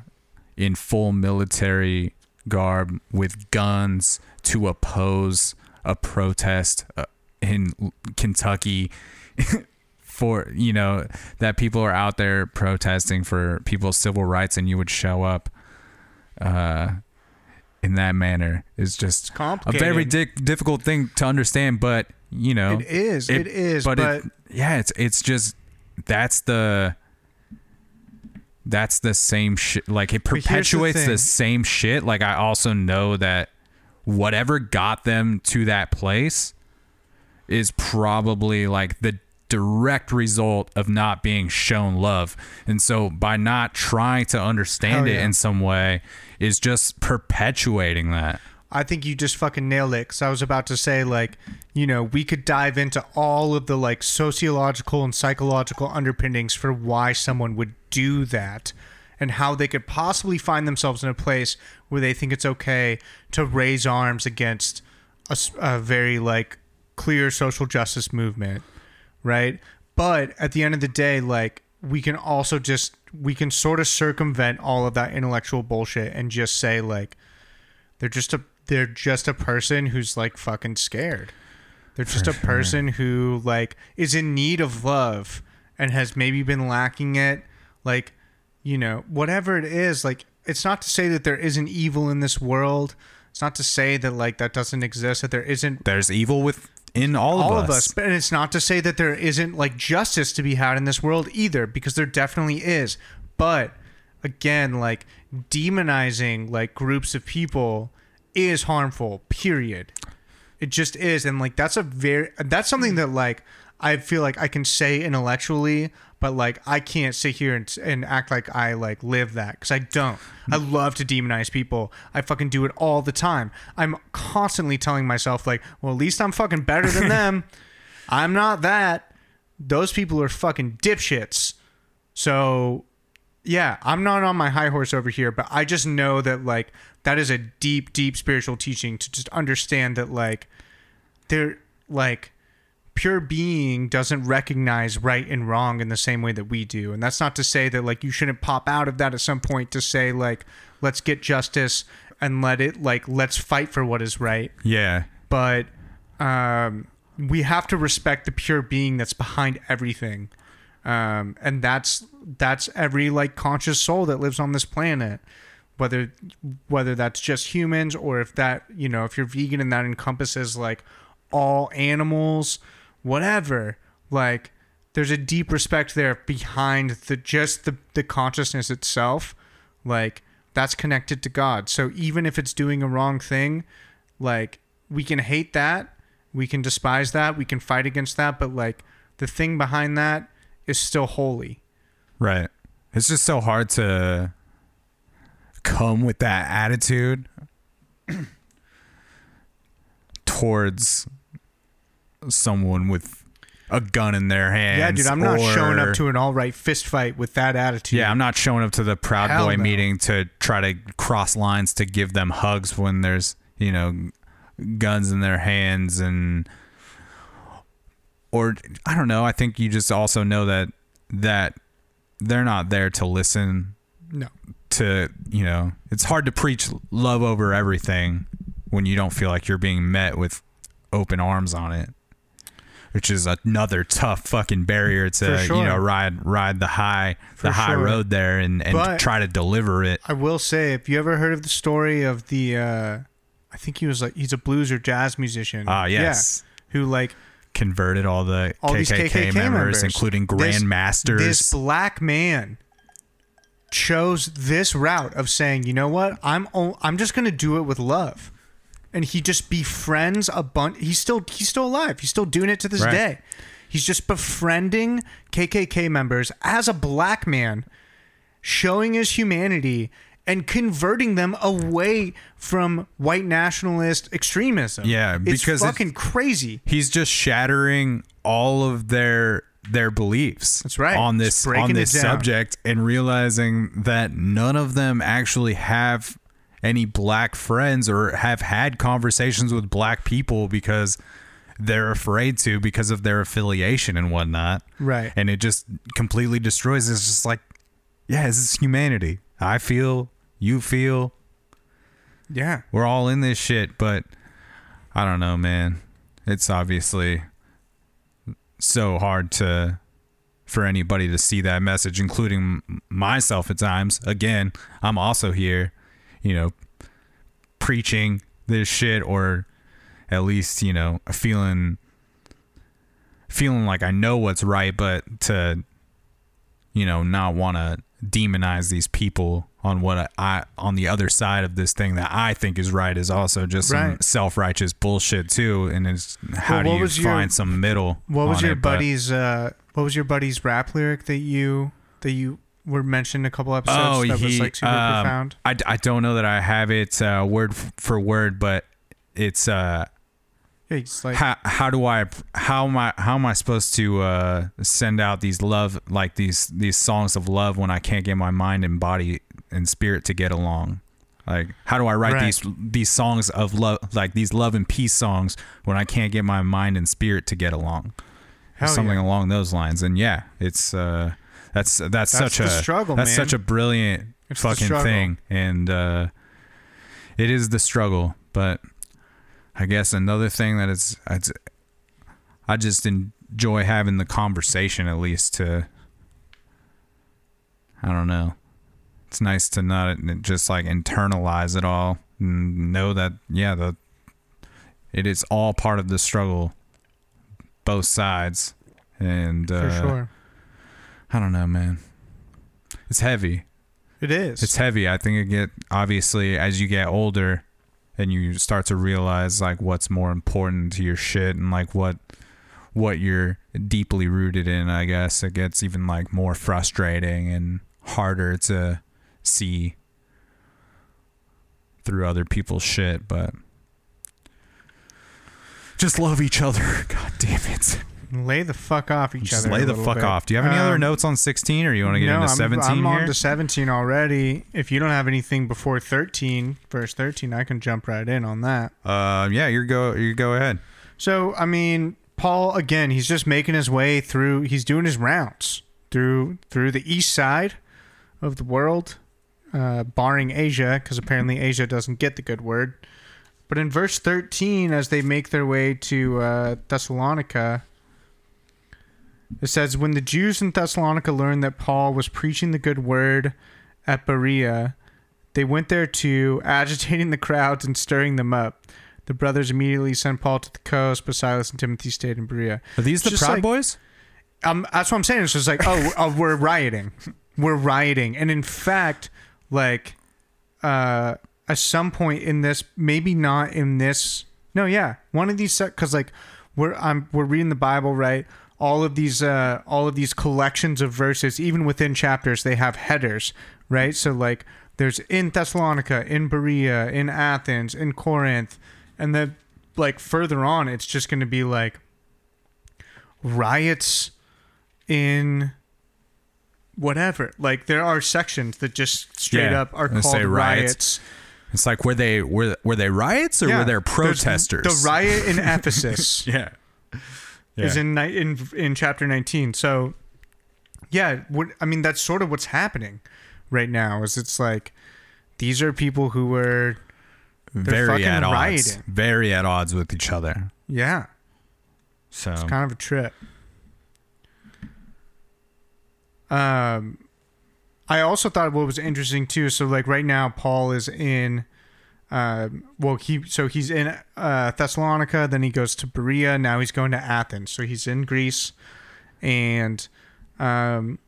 in full military garb with guns to oppose a protest uh, in Kentucky (laughs) for you know that people are out there protesting for people's civil rights and you would show up uh in that manner is just a very di- difficult thing to understand but you know It is. it is. But, it, yeah it's it's just that's the that's the same shit like it here's the perpetuates the, same shit. Like i also know that whatever got them to that place is probably like the direct result of not being shown love. And so by not trying to understand it yeah. in some way is just perpetuating that I think you just fucking nailed it. Cause I was about to say, like, you know, we could dive into all of the like sociological and psychological underpinnings for why someone would do that and how they could possibly find themselves in a place where they think it's okay to raise arms against a very like clear social justice movement, right? But at the end of the day, like, we can also just, we can sort of circumvent all of that intellectual bullshit and just say, like, they're just a they're just a person who's like fucking scared. They're just a person who like is in need of love and has maybe been lacking it like you know whatever it is like it's not to say that there isn't evil in this world. It's not to say that like that doesn't exist. That there isn't There's evil within all, all of, of us. us. But it's not to say that there isn't like justice to be had in this world either, because there definitely is. But again, like demonizing like groups of people is harmful. Period. It just is, and like that's a very that's something that like I feel like I can say intellectually, but like I can't sit here and, and act like I like live that because I don't. I love to demonize people. I fucking do it all the time. I'm constantly telling myself like, well, at least I'm fucking better than (laughs) them. I'm not that. Those people are fucking dipshits. So yeah, I'm not on my high horse over here, but I just know that like that is a deep, deep spiritual teaching to just understand that like they're like pure being doesn't recognize right and wrong in the same way that we do. And that's not to say that like you shouldn't pop out of that at some point to say like let's get justice and let it like let's fight for what is right Yeah. but um, we have to respect the pure being that's behind everything um, and that's that's every like conscious soul that lives on this planet whether whether that's just humans or if that you know if you're vegan and that encompasses like all animals whatever like there's a deep respect there behind the just the, the consciousness itself. Like that's connected to god. So even if it's doing a wrong thing like we can hate that we can despise that we can fight against that but like the thing behind that is still holy Right. It's just so hard to come with that attitude (clears throat) towards someone with a gun in their hands. yeah dude i'm not showing up to an alt-right fist fight with that attitude Yeah, I'm not showing up to the Proud Hell Boy no. meeting to try to cross lines to give them hugs when there's, you know, guns in their hands and or I don't know, I think you just also know that that they're not there to listen no to, you know, it's hard to preach love over everything when you don't feel like you're being met with open arms on it. Which is another tough fucking barrier to sure. you know ride ride the high For the high sure. road there and, and But- try to deliver it. i will say if you ever heard of the story of the uh i think he was like he's a blues or jazz musician Ah, yes. yeah, who like Converted all the all KKK, these KKK members, members, including This- grandmasters. This black man chose this route of saying, you know what, I'm o- I'm just gonna do it with love, and he just befriends a bunch. He's still he's still alive. He's still doing it to this Right. day. He's just befriending KKK members as a black man, showing his humanity and converting them away from white nationalist extremism. Yeah, it's because fucking crazy. He's just shattering all of their their beliefs. That's right. On this on this subject and realizing that none of them actually have any black friends or have had conversations with black people because they're afraid to because of their affiliation and whatnot. Right. And it just completely destroys. It's just like, yeah, this is humanity. I feel, you feel, Yeah. we're all in this shit, but I don't know, man. It's obviously so hard to for anybody to see that message, including myself at times. Again, I'm also here, you know, preaching this shit, or at least you know, feeling feeling like I know what's right, but to you know, not want to demonize these people on what I on the other side of this thing that I think is right is also just some self-righteous bullshit too. And it's how Well, do you was your- find some middle What was your it, but- buddy's uh what was your buddy's rap lyric that you that you were mentioned a couple episodes oh that he was like super um, profound? I, I don't know that I have it uh, word for word but it's uh He's like how how do I how am I how am I supposed to uh, send out these love like these these songs of love when I can't get my mind and body and spirit to get along? Like how do I write Right. these these songs of love like these love and peace songs when I can't get my mind and spirit to get along? Hell Something yeah. along those lines. And yeah, it's uh that's that's, such a struggle, that's man. such a brilliant It's fucking thing and uh it is the struggle, but I guess another thing that is it's, I just enjoy having the conversation at least to I don't know. It's nice to not just like internalize it all and know that yeah the it is all part of the struggle both sides. And For uh, sure. i don't know man. It's heavy. It is. it's heavy. I think it get obviously as you get older and you start to realize like what's more important to your shit and like what what you're deeply rooted in i guess. It gets even like more frustrating and harder to see through other people's shit but just love each other. (laughs) God damn it lay the fuck off each just other. lay the fuck bit. off do you have any other Um, notes on 16 or you want to get no, into I'm, 17 I'm here on to 17 already. If you don't have anything before 13, verse 13, I can jump right in on that. uh yeah you go you go ahead So, I mean, Paul again, he's just making his way through. He's doing his rounds through through the east side of the world, uh, barring Asia, because apparently Asia doesn't get the good word. But in verse 13, as they make their way to uh, Thessalonica, it says, When the Jews in Thessalonica learned that Paul was preaching the good word at Berea, they went there too, (laughs) agitating the crowds and stirring them up. The brothers immediately sent Paul to the coast, but Silas and Timothy stayed in Berea. are these the Just proud like- boys Um, that's what I'm saying. It's just like, oh, (laughs) oh, we're rioting, we're rioting, and in fact, like, uh, at some point in this, maybe not in this. No, yeah, one of these because like we're I'm we're reading the Bible, right? All of these, uh, all of these collections of verses, even within chapters, they have headers, right? So like, there's in Thessalonica, in Berea, in Athens, in Corinth, and then like further on, it's just going to be like riots in whatever. Like there are sections that just straight Yeah, up are called riots. riots. It's like were they were were they riots or Yeah, were there protesters? The riot in (laughs) Ephesus yeah. Is in in in chapter 19. So yeah, what I mean that's sort of what's happening right now is it's like these are people who were very at odds. Very at odds with each other. yeah, So it's kind of a trip. Um, I also thought what was interesting too. So like right now, Paul is in. Um, well, he so he's in uh, Thessalonica, then he goes to Berea. Now he's going to Athens. So he's in Greece, and um,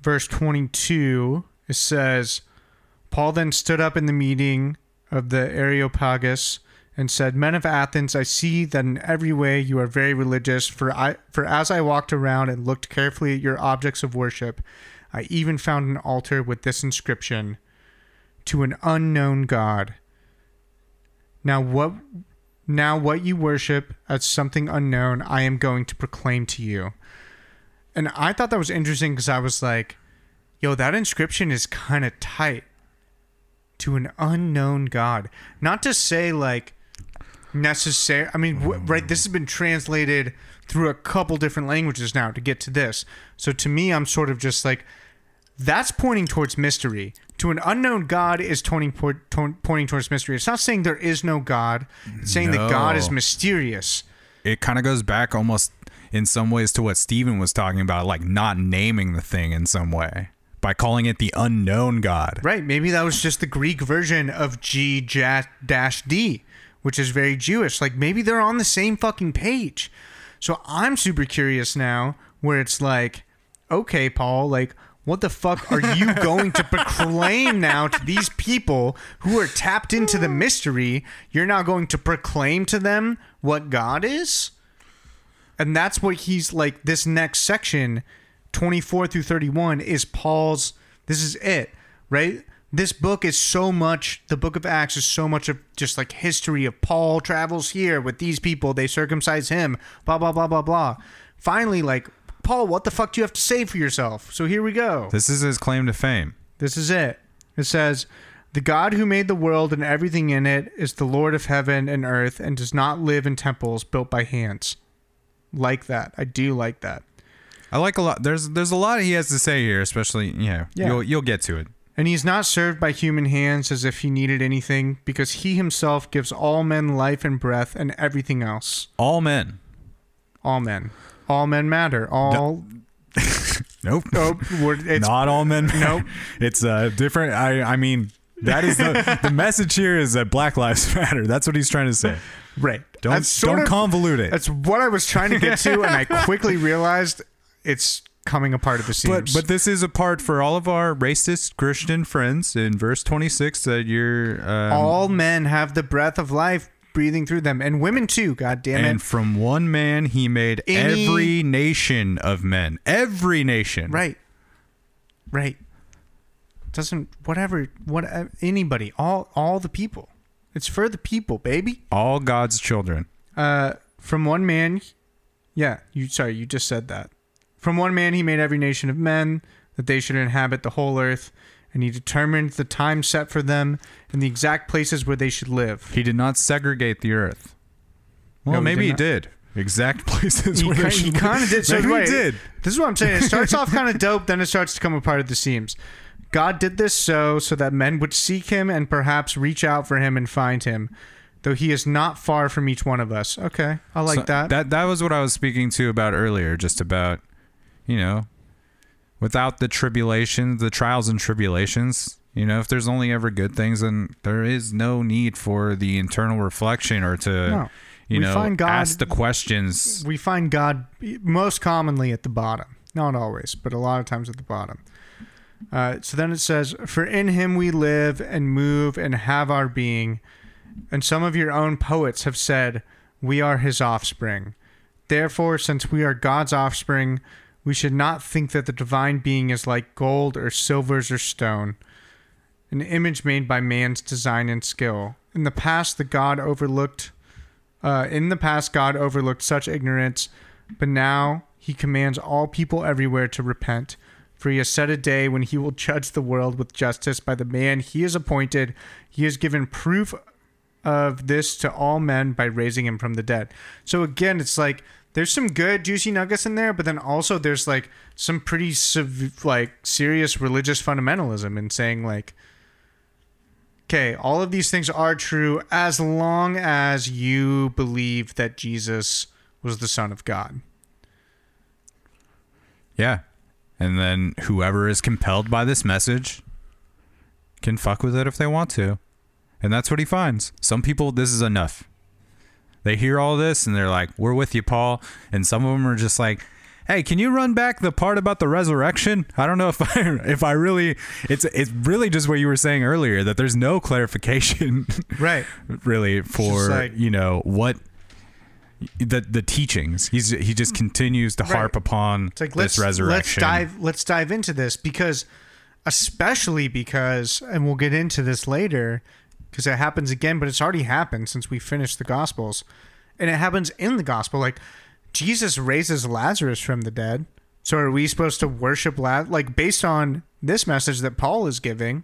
verse twenty-two it says, Paul then stood up in the meeting of the Areopagus and said, Men of Athens, I see that in every way you are very religious, for I for as I walked around and looked carefully at your objects of worship, I even found an altar with this inscription to an unknown God. Now what now what you worship as something unknown, I am going to proclaim to you. And I thought that was interesting because I was like, yo, that inscription is kind of tight to an unknown God. Not to say like necessary. I mean, w- right? This has been translated through a couple different languages now to get to this. So to me, I'm sort of just like, that's pointing towards mystery. To an unknown God is pointing, pointing towards mystery. It's not saying there is no God. It's saying that God is mysterious. it kind of goes back almost in some ways to what Stephen was talking about, like not naming the thing in some way by calling it the unknown God. Right. Maybe that was just the Greek version of G dash D, which is very Jewish. Like maybe they're on the same fucking page. So I'm super curious now where it's like, okay, Paul, like, what the fuck are you (laughs) going to proclaim now to these people who are tapped into the mystery? You're now going to proclaim to them what God is? And that's what he's like. This next section, 24 through 31, is Paul's. This is it, right? This book is so much, the book of Acts is so much of just like history of Paul travels here with these people, they circumcise him, blah, blah, blah, blah, blah. Finally, like, Paul, what the fuck do you have to say for yourself? So here we go. This is his claim to fame. This is it. It says, The God who made the world and everything in it is the Lord of heaven and earth and does not live in temples built by hands. Like that. I do like that. I like a lot. There's there's a lot he has to say here, especially yeah. Yeah. You'll you'll get to it. And he's not served by human hands as if he needed anything, because he himself gives all men life and breath and everything else. All men. All men. All men matter. All (laughs) Nope. Nope. It's Not all men. (laughs) Nope. (laughs) it's uh, different. I I mean that is the the message here is that Black Lives Matter. That's what he's trying to say. right. Don't don't of- convolute it. That's what I was trying to get to, and I quickly realized it's coming apart at the seams. But but this is a part for all of our racist Christian friends in verse 26 that you're um, all men have the breath of life breathing through them, and women too. God damn and it! from one man he made Any- every nation of men. Every nation. Right. Right. Doesn't whatever what uh, anybody all all the people. It's for the people, baby. All God's children. Uh, from one man, yeah. You sorry, you just said that. From one man, he made every nation of men that they should inhabit the whole earth, and he determined the time set for them and the exact places where they should live. He did not segregate the earth. Well, No, he maybe did he not. did. Exact (laughs) places He where they should he kind of did. So Maybe wait, he did. This is what I'm saying. It starts off kind of (laughs) dope, then it starts to come apart at the seams. God did this so so that men would seek him and perhaps reach out for him and find him, though he is not far from each one of us. Okay, I like So that. That that was what I was speaking to about earlier, just about, you know, without the tribulations, the trials and tribulations. You know, if there's only ever good things, then there is no need for the internal reflection or to, No. you We know, find God- ask the questions. we find God most commonly at the bottom. Not always, but a lot of times at the bottom. Uh, so then it says, For in him we live and move and have our being. And some of your own poets have said, We are his offspring. Therefore, since we are God's offspring, we should not think that the divine being is like gold or silvers or stone, an image made by man's design and skill. In the past, the God overlooked uh, in the past, God overlooked such ignorance, but now he commands all people everywhere to repent. For he has set a day when he will judge the world with justice by the man he has appointed. He has given proof of this to all men by raising him from the dead. So again, it's like there's some good juicy nuggets in there, but then also there's like some pretty sev- like serious religious fundamentalism in saying like okay, all of these things are true as long as you believe that Jesus was the Son of God. Yeah. And then whoever is compelled by this message can fuck with it if they want to. And that's what he finds. Some people, this is enough. They hear all this and they're like, we're with you, Paul. And some of them are just like, hey, can you run back the part about the resurrection? I don't know if (laughs) I if I really it's it's really just what you were saying earlier that there's no clarification (laughs) Right. really for like- you know what the the teachings. He's he just continues to Right. harp upon It's like this let's resurrection. let's dive let's dive into this because especially because and we'll get into this later because it happens again but it's already happened since we finished the gospels and it happens in the gospel like Jesus raises Lazarus from the dead so are we supposed to worship La- like based on this message that Paul is giving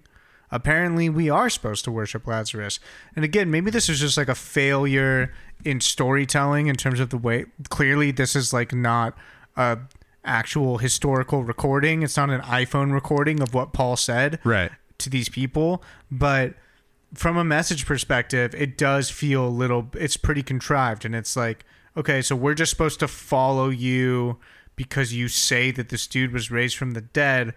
apparently we are supposed to worship Lazarus. And again, maybe this is just like a failure in storytelling in terms of the way clearly this is like not a actual historical recording. It's not an iPhone recording of what Paul said Right. to these people, but from a message perspective, it does feel a little it's pretty contrived and it's like, okay, so we're just supposed to follow you because you say that this dude was raised from the dead.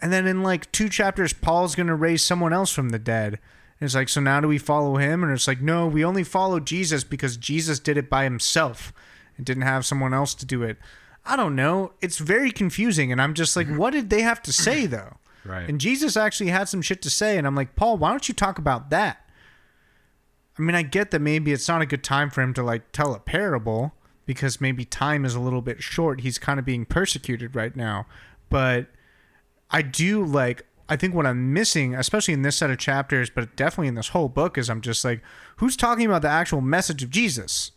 And then in like two chapters, Paul's going to raise someone else from the dead. And it's like, so now do we follow him? And it's like, no, we only follow Jesus because Jesus did it by himself and didn't have someone else to do it. I don't know. It's very confusing. And I'm just like, mm-hmm. what did they have to say though? Right. And Jesus actually had some shit to say. And I'm like, Paul, why don't you talk about that? I mean, I get that maybe it's not a good time for him to like tell a parable because maybe time is a little bit short. He's kind of being persecuted right now. But I do like I think what I'm missing, especially in this set of chapters, but definitely in this whole book, is I'm just like, who's talking about the actual message of Jesus?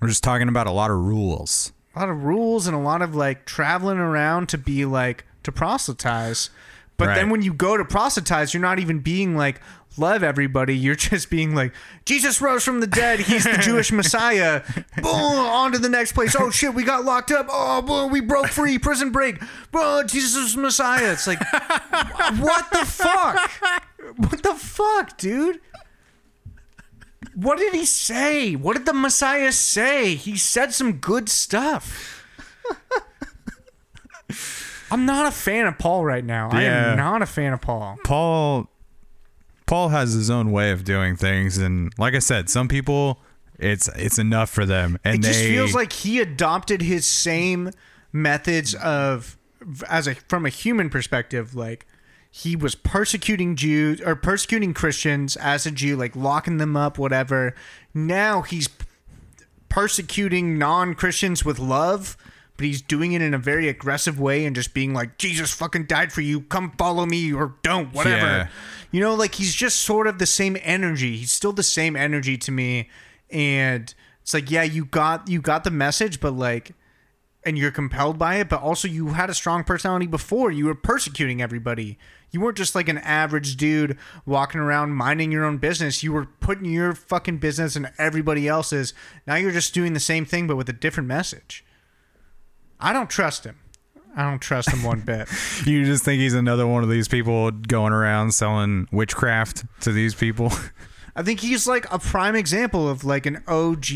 We're just talking about a lot of rules. A lot of rules and a lot of like traveling around to be like to proselytize. But Right. then when you go to proselytize, you're not even being like, love everybody. You're (laughs) just being like, Jesus rose from the dead. He's the Jewish (laughs) Messiah. Boom, on to the next place. Oh shit, we got locked up. Oh, boom, we broke free. Prison break. Bro, Jesus is Messiah. It's like, (laughs) what the fuck? What the fuck, dude? What did he say? What did the Messiah say? He said some good stuff. I'm not a fan of Paul right now. I Yeah. am not a fan of Paul. Paul Paul has his own way of doing things and like I said, some people it's it's enough for them and It they just feels like he adopted his same methods of as a from a human perspective like he was persecuting Jews or persecuting Christians as a Jew like locking them up whatever now he's persecuting non-Christians with love but he's doing it in a very aggressive way and just being like Jesus fucking died for you. Come follow me or don't whatever. Yeah. you know like he's just sort of the same energy. He's still the same energy to me. And it's like yeah you got you got the message but like and you're compelled by it but also you had a strong personality before. You were persecuting everybody. You weren't just like an average dude walking around minding your own business. You were putting your fucking business in everybody else's. Now you're just doing the same thing but with a different message i don't trust him i don't trust him one bit (laughs) you just think he's another one of these people going around selling witchcraft to these people. (laughs) I think he's like a prime example of like an OG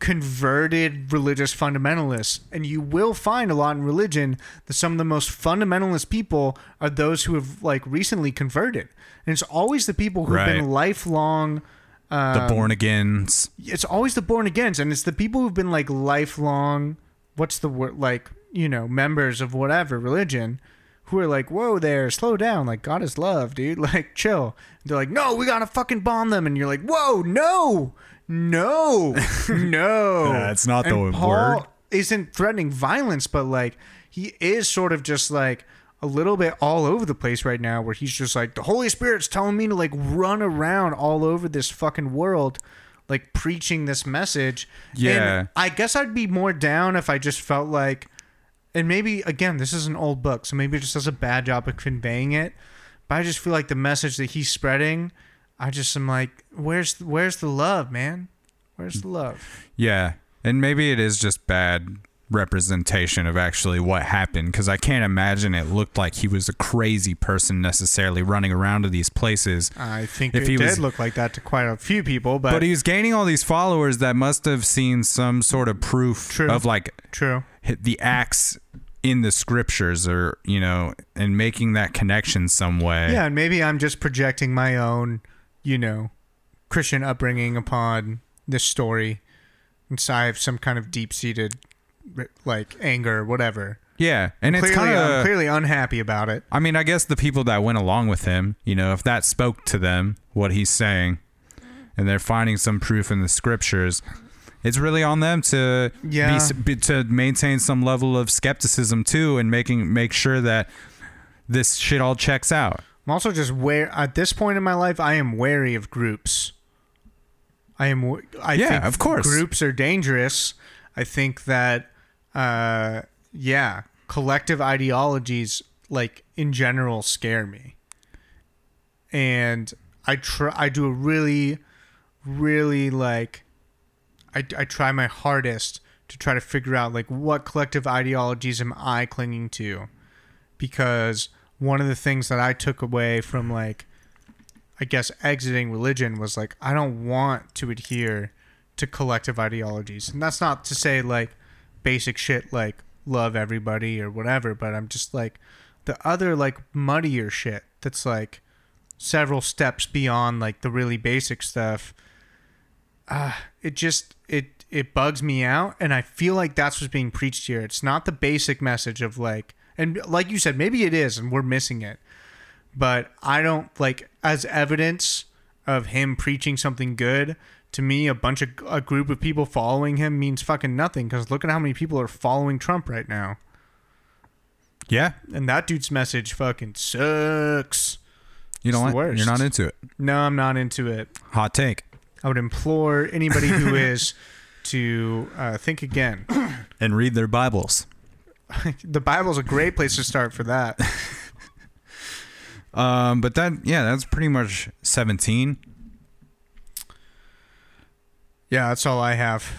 converted religious fundamentalist. And you will find a lot in religion that some of the most fundamentalist people are those who have like recently converted. And it's always the people who've Right. been lifelong the um, born agains. it's always the born agains and it's the people who've been like lifelong what's the word like you know members of whatever religion who are like whoa there slow down like god is love dude (laughs) like chill. They're like no we gotta fucking bomb them. And you're like whoa no no (laughs) no. That's not the And Paul word. isn't threatening violence but like he is sort of just like a little bit all over the place right now where he's just like the holy spirit's telling me to like run around all over this fucking world like preaching this message Yeah. and i guess i'd be more down if i just felt like and maybe again this is an old book so maybe it just does a bad job of conveying it but i just feel like the message that he's spreading i just am like where's where's the love man where's the love Yeah. And maybe it is just bad representation of actually what happened because I can't imagine it looked like he was a crazy person necessarily running around to these places. i think If it he did was- look like that to quite a few people but, But he was gaining all these followers that must have seen some sort of proof True. of like true the acts in the scriptures or, you know, and making that connection some way. Yeah, and maybe I'm just projecting my own, you know, Christian upbringing upon this story. And so I have some kind of deep seated, like, anger, whatever. Yeah. And it's clearly, kind I'm of. clearly unhappy about it. I mean, I guess the people that went along with him, you know, if that spoke to them, what he's saying, and they're finding some proof in the scriptures, it's really on them to Yeah. be, to maintain some level of skepticism too, and making make sure that this shit all checks out. I'm also just where at this point in my life, I am wary of groups. I am. I Yeah, think of course. groups are dangerous. I think that, uh, yeah, collective ideologies, like in general, scare me. And I try. I do a really, really like. I, I try my hardest to try to figure out like what collective ideologies am I clinging to because one of the things that I took away from like I guess exiting religion was like I don't want to adhere to collective ideologies. And that's not to say like basic shit like love everybody or whatever, but I'm just like the other like muddier shit that's like several steps beyond like the really basic stuff. Uh, it just it it bugs me out and I feel like that's what's being preached here. It's not the basic message of like and like you said, maybe it is and we're missing it. But I don't like as evidence of him preaching something good. To me, a bunch of a group of people following him means fucking nothing. Because look at how many people are following Trump right now, Yeah, and that dude's message fucking sucks. you know what? You're not into it. No, I'm not into it. Hot take. I would implore anybody who (laughs) is to uh, think again. (clears throat) And read their Bibles. (laughs) the Bible's a great place to start for that. (laughs) Um, but that yeah, that's pretty much 17. Yeah, that's all I have.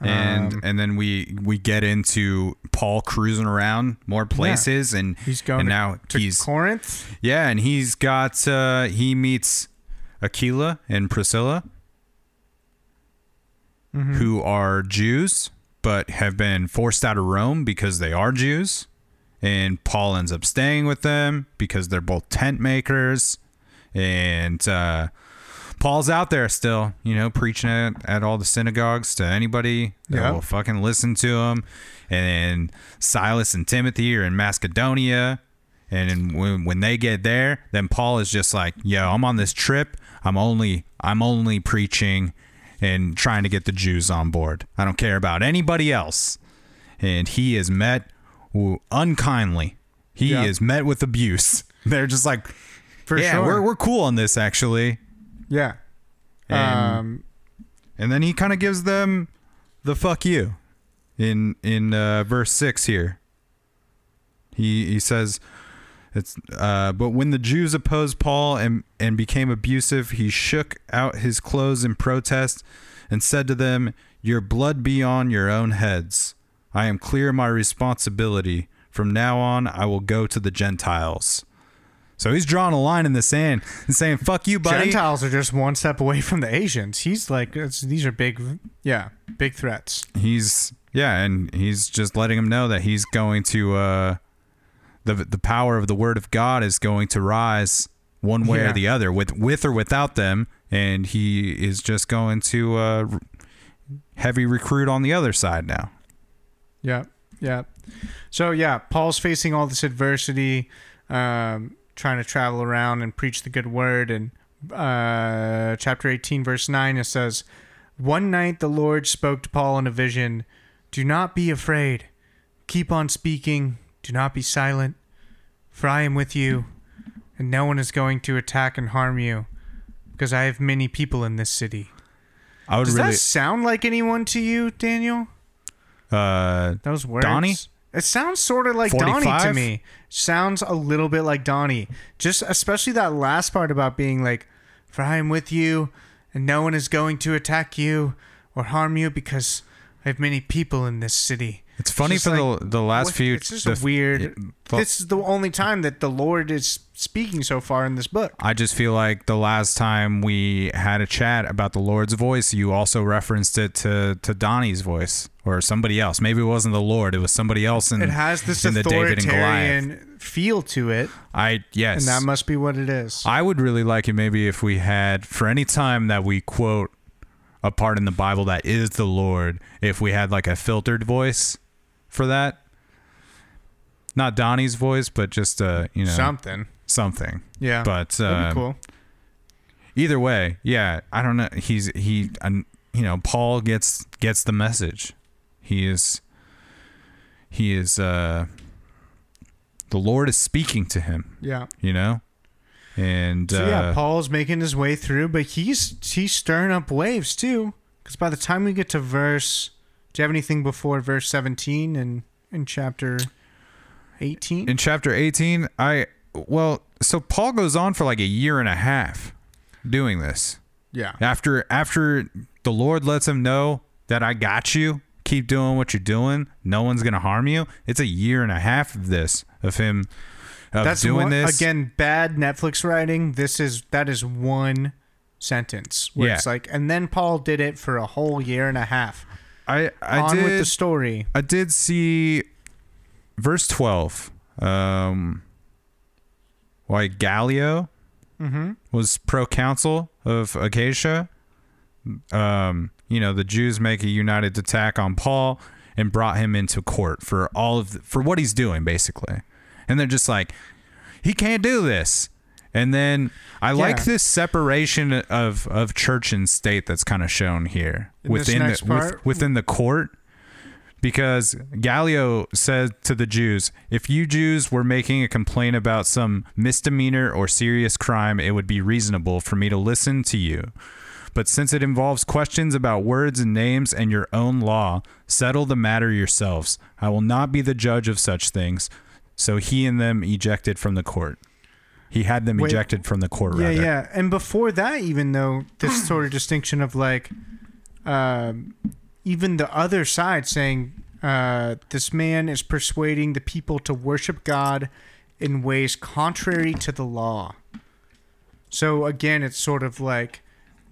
and Um, and then we we get into Paul cruising around more places and he's going and to, now to he's Corinth. yeah and he's got uh he meets Aquila and Priscilla Mm-hmm. who are Jews but have been forced out of Rome because they are Jews and Paul ends up staying with them because they're both tent makers. And uh, Paul's out there still, you know, preaching at, at all the synagogues to anybody that Yeah. will fucking listen to him. And Silas and Timothy are in Macedonia. And when, when they get there, then Paul is just like, "Yo, I'm on this trip. I'm only I'm only preaching and trying to get the Jews on board. I don't care about anybody else." And he is met unkindly. He Yeah. is met with abuse. (laughs) They're just like, For "Yeah, sure. we're we're cool on this actually." Yeah. And- um, And then he kind of gives them the fuck you in in uh, verse six here. He he says it's uh, but when the Jews opposed Paul and and became abusive, he shook out his clothes in protest and said to them, "Your blood be on your own heads. I am clear of my responsibility. From now on, I will go to the Gentiles." So he's drawing a line in the sand and saying, "Fuck you, buddy." Gentiles are just one step away from the Asians. He's like, it's, these are big, yeah, big threats. he's yeah, and he's just letting him know that he's going to uh the the power of the word of God is going to rise one way Yeah. or the other with with or without them and he is just going to uh heavy recruit on the other side now. Yeah, yeah. So yeah, Paul's facing all this adversity, um, trying to travel around and preach the good word. And uh, chapter eighteen, verse nine, it says, "One night the Lord spoke to Paul in a vision. Do not be afraid. Keep on speaking. Do not be silent, for I am with you, and no one is going to attack and harm you, because I have many people in this city." I would Does really that sound like anyone to you, Daniel? uh Those words. Donnie? It sounds sort of like Donnie to me. Sounds a little bit like Donnie. Just especially that last part about being like, "For I am with you, and no one is going to attack you or harm you because I have many people in this city." It's funny for like, the the last What- few It's just the- weird. it- well, this is the only time that the Lord is speaking so far in this book. I just feel like the last time we had a chat about the Lord's voice, you also referenced it to, to Donnie's voice or somebody else. Maybe it wasn't the Lord; it was somebody else in It has this in the David and Goliath. authoritarian feel to it, I yes, and that must be what it is. I would really like it maybe if we had for any time that we quote a part in the Bible that is the Lord, if we had like a filtered voice for that. Not Donnie's voice, but just uh, you know, Something. something. Yeah. But uh, cool. either way, yeah, I don't know. He's he, um, you know, Paul gets gets the message. He is he is uh the Lord is speaking to him, Yeah. you know? And So uh yeah, Paul's making his way through, but he's he's stirring up waves too. Because by the time we get to verse, do you have anything before verse seventeen and in chapter eighteen? in chapter 18, I well, so Paul goes on for like a year and a half doing this. yeah, After after the Lord lets him know that I got you, keep doing what you're doing, no one's going to harm you. It's a year and a half of this of him of that's doing one, this. again. Bad Netflix writing. This is that is one sentence where Yeah. it's like, and then Paul did it for a whole year and a half. I I On did with the story. I did see verse 12. Um why Gallio Mm-hmm. was proconsul of Achaia. Um, you know, the Jews make a united attack on Paul and brought him into court for all of the, for what he's doing basically. And they're just like he can't do this. And then I like this separation of of church and state that's kind of shown here In within the with- within the court because Gallio said to the Jews, if you Jews were making a complaint about some misdemeanor or serious crime, it would be reasonable for me to listen to you. But since it involves questions about words and names and your own law, settle the matter yourselves. I will not be the judge of such things. So he and them ejected from the court. He had them Wait. ejected from the court, Yeah, rather. yeah. And before that, even though this (sighs) sort of distinction of like, um, even the other side saying uh, this man is persuading the people to worship God in ways contrary to the law. So again, it's sort of like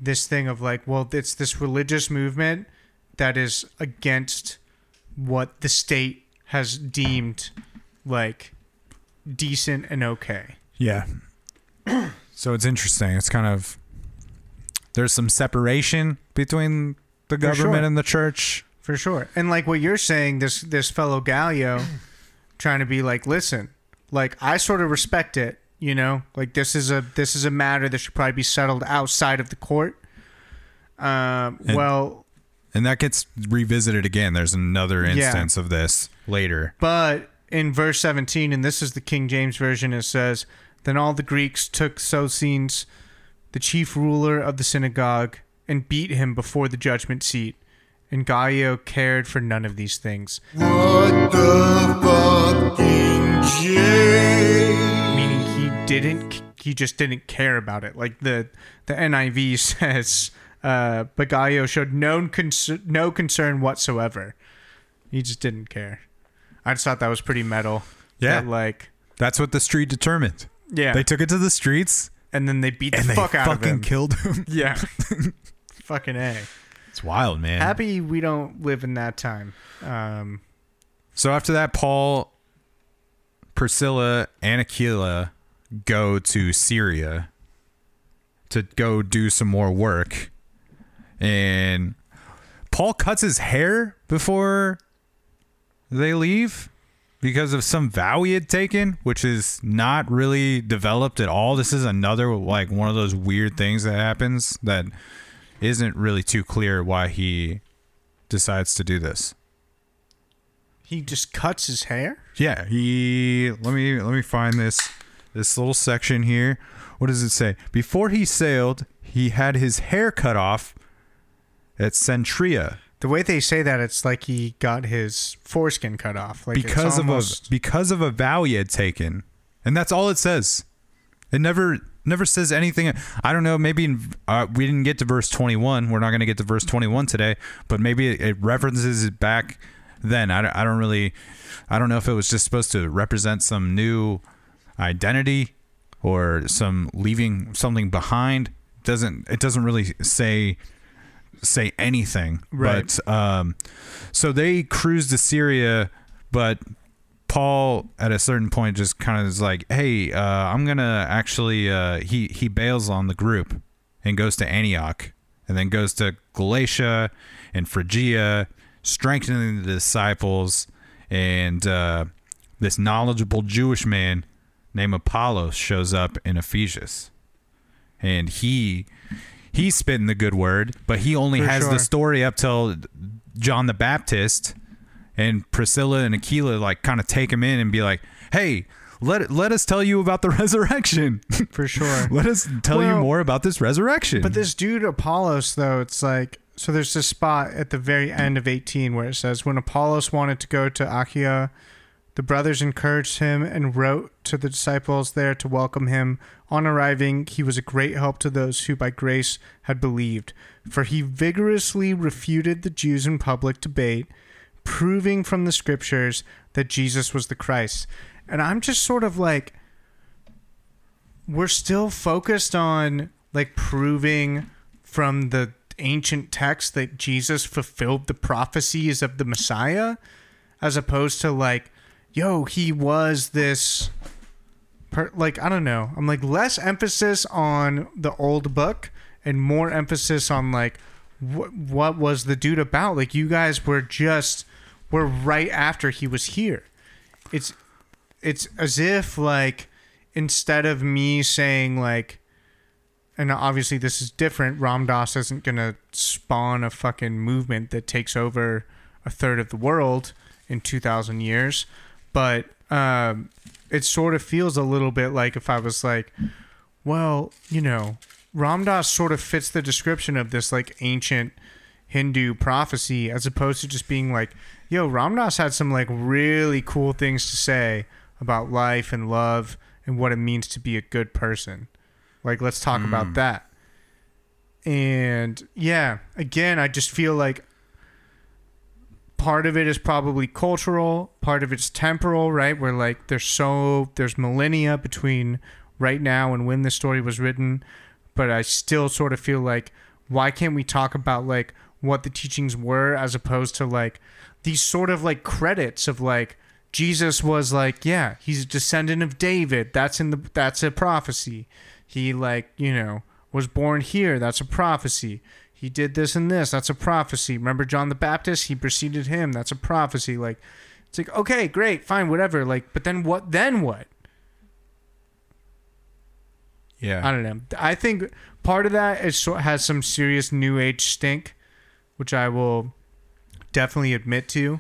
this thing of like, well, it's this religious movement that is against what the state has deemed like decent and okay. Yeah. so it's interesting. It's kind of there's some separation between the government sure. and the church. For sure. And like what you're saying, this this fellow Gallio trying to be like, listen, like I sort of respect it, you know? Like this is a this is a matter that should probably be settled outside of the court. Um And- well, And that gets revisited again. There's another Yeah. instance of this later. but in verse 17, and this is the King James version, it says, Then all the Greeks took Sosthenes, the chief ruler of the synagogue, and beat him before the judgment seat. And Gallio cared for none of these things. What the fucking J? meaning he didn't he just didn't care about it like the the niv (laughs) says uh but Gallio showed no concern no concern whatsoever he just didn't care i just thought that was pretty metal Yeah. That, like That's what the street determined. Yeah They took it to the streets and then they beat the they fuck out of him. fucking him killed him. (laughs) yeah (laughs) fucking a It's wild, man. happy we don't live in that time um So after that, Paul, Priscilla, and Aquila go to Syria to go do some more work. And Paul cuts his hair before they leave because of some vow he had taken, which is not really developed at all. This is another, like, one of those weird things that happens that isn't really too clear why he decides to do this. he just cuts his hair Yeah, he let me let me find this this little section here. What does it say? Before he sailed, he had his hair cut off at Cenchreae the way they say that it's like he got his foreskin cut off like it's because of a because of a vow he had taken. And that's all it says. It never never says anything. I don't know, maybe in, uh, we didn't get to verse 21. We're not going to get to verse 21 today, but maybe it, it references it back then. I, don't- I don't really I don't know if it was just supposed to represent some new identity or some leaving something behind. Doesn't it doesn't really say say anything. Right. But um so they cruise to Syria, but Paul at a certain point just kind of is like, "Hey, uh, I'm gonna actually." Uh, he he bails on the group and goes to Antioch, and then goes to Galatia and Phrygia, strengthening the disciples. And uh, this knowledgeable Jewish man named Apollos shows up in Ephesus, and he he's spitting the good word, but he only For has sure. the story up till John the Baptist and Priscilla and Aquila like kind of take him in and be like, "Hey, let let us tell you about the (laughs) resurrection. (laughs) for sure let us tell you more about this resurrection." But this dude Apollos, though, it's like so. There's this spot at the very end of 18 where it says, "When Apollos wanted to go to Achaia, the brothers encouraged him and wrote to the disciples there to welcome him. On arriving, he was a great help to those who by grace had believed, for he vigorously refuted the Jews in public debate, proving from the scriptures that Jesus was the Christ." And I'm just sort of like we're still focused on like proving from the ancient text that Jesus fulfilled the prophecies of the Messiah as opposed to like yo he was this per, like I don't know. I'm like less emphasis on the old book and more emphasis on like what what was the dude about? Like you guys were just were right after he was here. It's it's as if like instead of me saying like and obviously this is different Ram Dass isn't gonna spawn a fucking movement that takes over a third of the world in 2000 years but um it sort of feels a little bit like if i was like well you know Ram Dass sort of fits the description of this like ancient hindu prophecy as opposed to just being like yo Ram Dass had some like really cool things to say about life and love and what it means to be a good person. Like let's talk about hmm. that. And yeah again i just feel like part of it is probably cultural part of it's temporal right where like there's so there's millennia between right now and when this story was written but i still sort of feel like why can't we talk about like what the teachings were as opposed to like these sort of like credits of like Jesus was like, yeah, he's a descendant of David. That's in the that's a prophecy. He like, you know, was born here. That's a prophecy. He did this and this. That's a prophecy. Remember John the Baptist? He preceded him. That's a prophecy. Like it's like, okay, great, fine, whatever. Like, but then what then what? Yeah. I don't know. I think part of that is has some serious new age stink, which I will definitely admit to.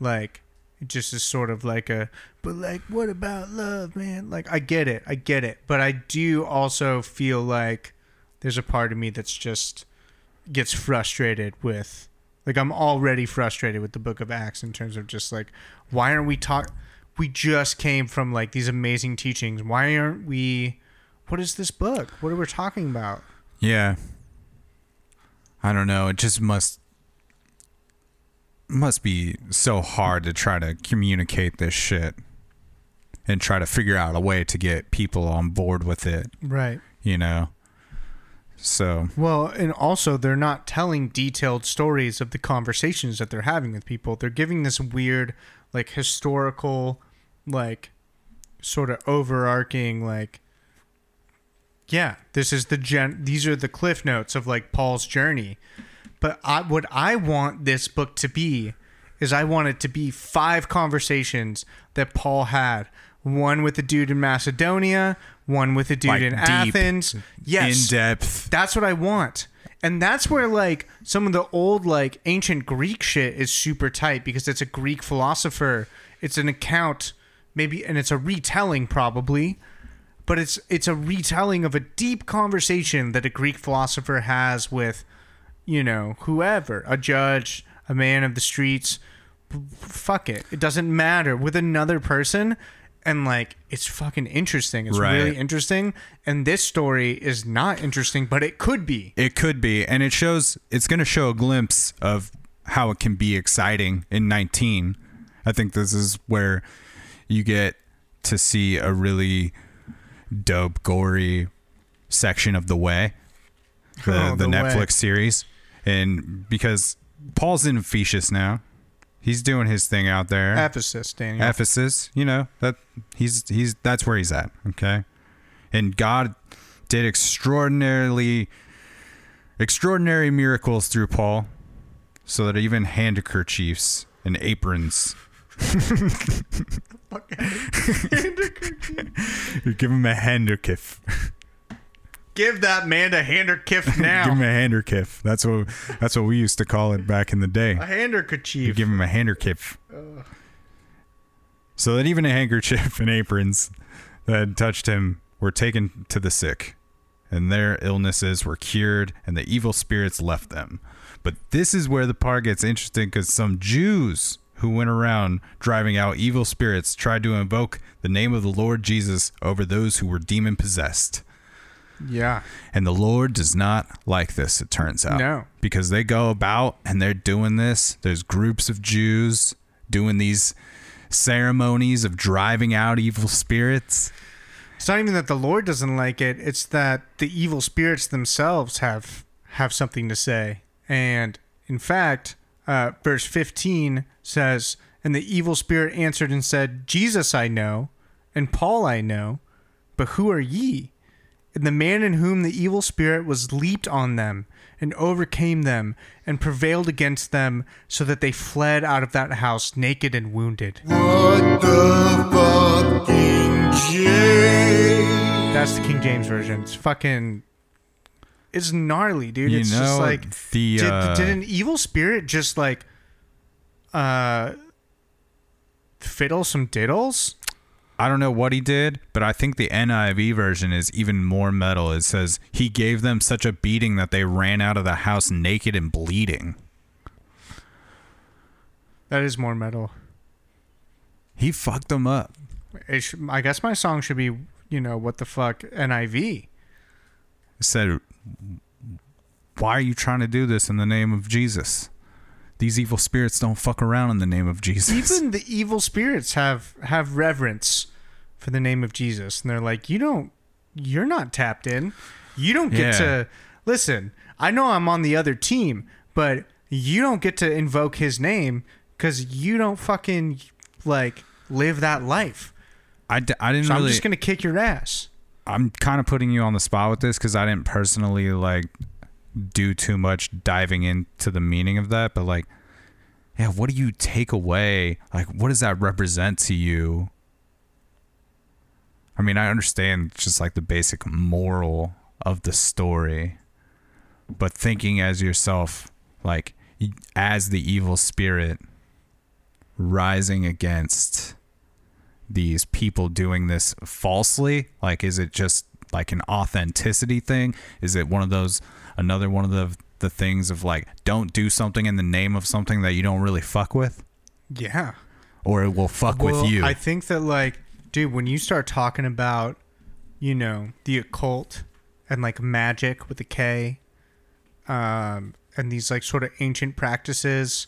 Like, it just is sort of like a, but like, what about love, man? Like, I get it, I get it, but I do also feel like there's a part of me that's just gets frustrated with, like, I'm already frustrated with the Book of Acts in terms of just like, why aren't we talk? We just came from like these amazing teachings. Why aren't we? What is this book? What are we talking about? Yeah. I don't know. It just must must be so hard to try to communicate this shit and try to figure out a way to get people on board with it, Right. you know. So, Well, and also they're not telling detailed stories of the conversations that they're having with people. They're giving this weird, like historical, like sort of overarching, like yeah, this is the gen. These are the cliff notes of like Paul's journey. But I, what I want this book to be is I want it to be five conversations that Paul had. One with a dude in Macedonia, one with a dude Like in deep, Athens. Yes, in depth. that's what I want. And that's where like some of the old like ancient Greek shit is super tight because it's a Greek philosopher. It's an account maybe and it's a retelling probably, but it's it's a retelling of a deep conversation that a Greek philosopher has with you know, whoever, a judge, a man of the streets, fuck it. It doesn't matter with another person and like it's fucking interesting. It's Right. really interesting. And this story is not interesting, but it could be. It could be, and it shows. It's going to show a glimpse of how it can be exciting in 19. I think this is where you get to see a really dope, gory section of the way, the Oh, the, The Way. Netflix series, and because Paul's in Ephesus now, he's doing his thing out there. Ephesus, Daniel. Ephesus, you know that he's he's that's where he's at. Okay, and God did extraordinarily extraordinary miracles through Paul, so that even handkerchiefs and aprons. (laughs) (laughs) you give him a handkerchief. Give that man a handkerchief (laughs) now. Give him a handkerchief. That's what that's what we used to call it back in the day. a handkerchief. You give him a handkerchief. So that even a handkerchief and aprons that had touched him were taken to the sick, and their illnesses were cured, and the evil spirits left them. But this is where the part gets interesting because some Jews who went around driving out evil spirits tried to invoke the name of the Lord Jesus over those who were demon possessed. Yeah. And the Lord does not like this, it turns out. No. Because they go about and they're doing this. There's groups of Jews doing these ceremonies of driving out evil spirits. It's not even that the Lord doesn't like it. It's that the evil spirits themselves have have something to say. And in fact, uh, verse 15 says, And the evil spirit answered and said, Jesus I know, and Paul I know, but who are ye? And the man in whom the evil spirit was leaped on them and overcame them and prevailed against them so that they fled out of that house naked and wounded. What the fucking J? That's the King James version. It's fucking. It's gnarly, dude. You it's know, just like. the, did, uh, did an evil spirit just like. Uh. Fiddle some diddles? I don't know what he did, but I think the NIV version is even more metal. It says he gave them such a beating that they ran out of the house naked and bleeding. That is more metal. He fucked them up. It I guess my song should be, you know, what the fuck, NIV. said, Why are you trying to do this in the name of Jesus? These evil spirits don't fuck around in the name of Jesus. Even the (laughs) evil spirits have have reverence for the name of Jesus, and they're like, you don't, you're not tapped in. You don't get Yeah. to listen. I know I'm on the other team, but you don't get to invoke his name because you don't fucking like live that life. I, d- I didn't So really. I'm just gonna kick your ass. I'm kind of putting you on the spot with this because I didn't personally like do too much diving into the meaning of that. But like, yeah, what do you take away? Like, what does that represent to you? I mean, I understand just like the basic moral of the story, but thinking as yourself, like as the evil spirit rising against these people doing this falsely? Like, is it just like an authenticity thing? Is it one of those, another one of the, the things of like, don't do something in the name of something that you don't really fuck with? Yeah. Or it will fuck Well, with you? I think that like, dude, when you start talking about, you know, the occult and like magic with a K, um, and these like sort of ancient practices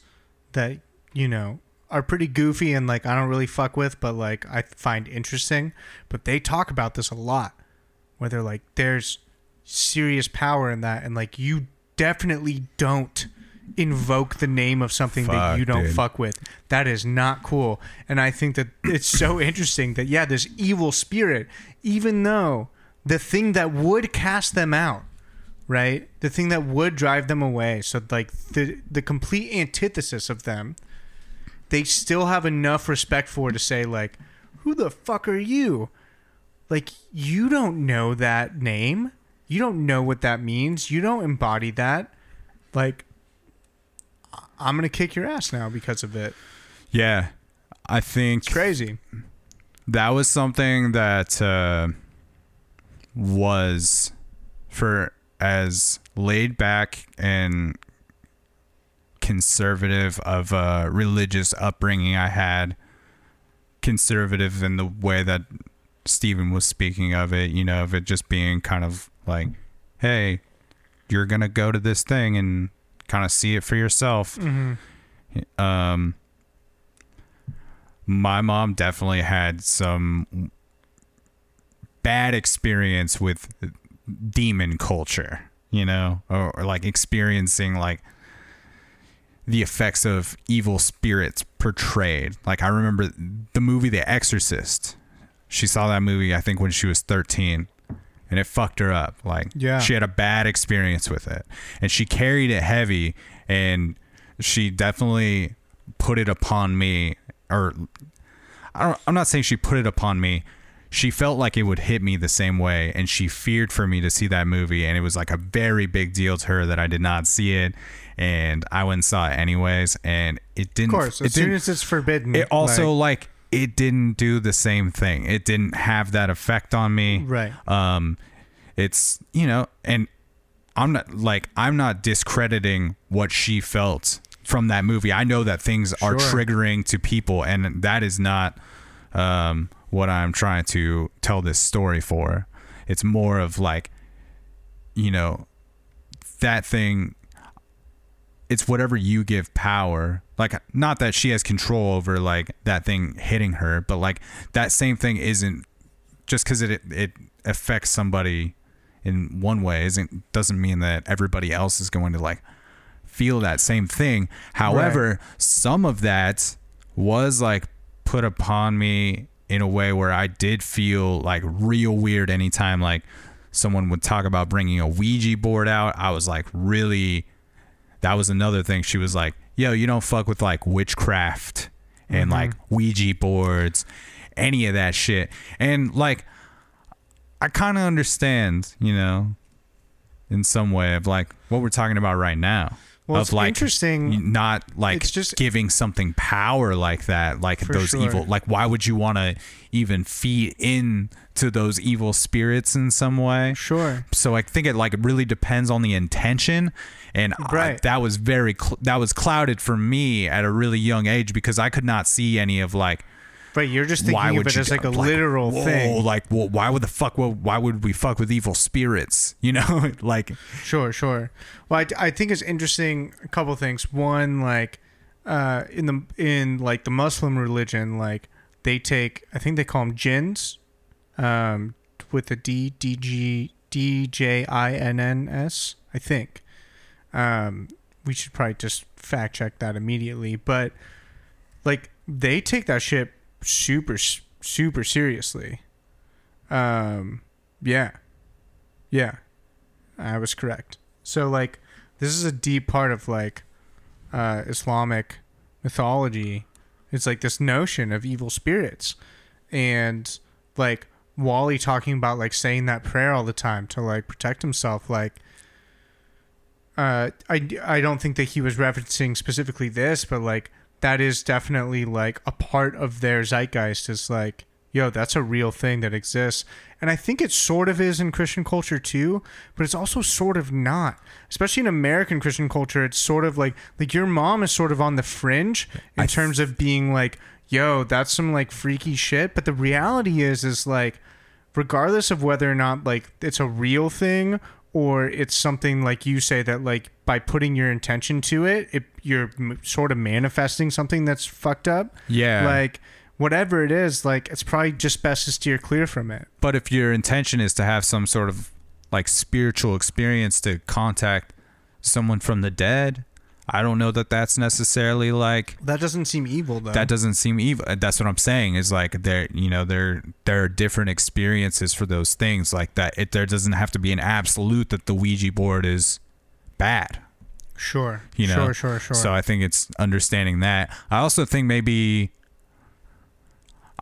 that you know are pretty goofy and like I don't really fuck with, but like I find interesting. But they talk about this a lot, where they're like, there's serious power in that, and like you definitely don't invoke the name of something that you don't dude. fuck with. That is not cool. And I think that it's so (coughs) interesting that yeah, this evil spirit, even though the thing that would cast them out, right? The thing that would drive them away. So like the the complete antithesis of them, they still have enough respect for to say like, who the fuck are you? Like you don't know that name. You don't know what that means. You don't embody that. Like I'm gonna kick your ass now because of it. yeah. I think It's crazy. that was something that uh, was for as laid back and conservative of a religious upbringing I had conservative in the way that Stephen was speaking of it you know of it just being kind of like hey you're gonna go to this thing and kind of see it for yourself um my mom definitely had some bad experience with demon culture, you know, or, or like experiencing like the effects of evil spirits portrayed. Like I remember the movie The Exorcist. She saw that movie I think when she was 13 and it fucked her up. Like Yeah. she had a bad experience with it and she carried it heavy and she definitely put it upon me or I don't, I'm not saying she put it upon me. She felt like it would hit me the same way, and she feared for me to see that movie. And it was like a very big deal to her that I did not see it, and I went and saw it anyways. And it didn't. Of course, it as soon as it's forbidden. it also like- like, it didn't do the same thing. It didn't have that effect on me. Right. Um, it's you know, and I'm not like I'm not discrediting what she felt from that movie. I know that things are triggering to people, and that is not um, what I'm trying to tell this story for. It's more of like, you know, that thing. It's whatever you give power. Like, not that she has control over like that thing hitting her, but like that same thing isn't just because it it affects somebody in one way isn't doesn't mean that everybody else is going to like feel that same thing. However, some of that was like put upon me in a way where I did feel like real weird anytime like someone would talk about bringing a Ouija board out. I was like really that was another thing she was like, "Yo, you don't fuck with like witchcraft and mm-hmm. like Ouija boards, any of that shit." And like I kind of understand, you know, in some way of like what we're talking about right now. Well, of it's like interesting. not like It's just- giving something power like that, like those sure. evil. Like, why would you want to even feed in to those evil spirits in some way? Sure. So I think it like really depends on the intention, and I- Right. that was very cl- that was clouded for me at a really young age because I could not see any of like But you're just thinking of it as like a do- literal whoa, thing. Like, well, why would the fuck? Well, why would we fuck with evil spirits? (laughs) You know, like Sure, sure. Well, I, I think it's interesting. A couple things. One, like, uh, in the in like the Muslim religion, like they take, I think they call them jinns, um, with the D D G D J I N N S. I think. Um, we should probably just fact check that immediately, but like they take that shit super super seriously. Um, yeah, yeah, I was correct. So like, this is a deep part of like uh, Islamic mythology. It's like this notion of evil spirits, and like Wally talking about like saying that prayer all the time to like protect himself. Like, uh, I I don't think that he was referencing specifically this, but like that is definitely like a part of their zeitgeist. Is like, yo, that's a real thing that exists, and I think it sort of is in Christian culture too, but it's also sort of not. Especially in American Christian culture, it's sort of like like your mom is sort of on the fringe in I terms of being like, yo, that's some like freaky shit. But the reality is, is like, regardless of whether or not like it's a real thing or it's something like you say that like by putting your intention to it, it you're m- sort of manifesting something that's fucked up. Yeah. Like whatever it is, like it's probably just best to steer clear from it. But if your intention is to have some sort of like spiritual experience to contact someone from the dead, I don't know that that's necessarily like That doesn't seem evil though. that doesn't seem evil. Uh, that's what I'm saying is like there, you know, there there are different experiences for those things like that. It there doesn't have to be an absolute that the Ouija board is bad. sure. You know, Sure, sure, sure. So I think it's understanding that. I also think maybe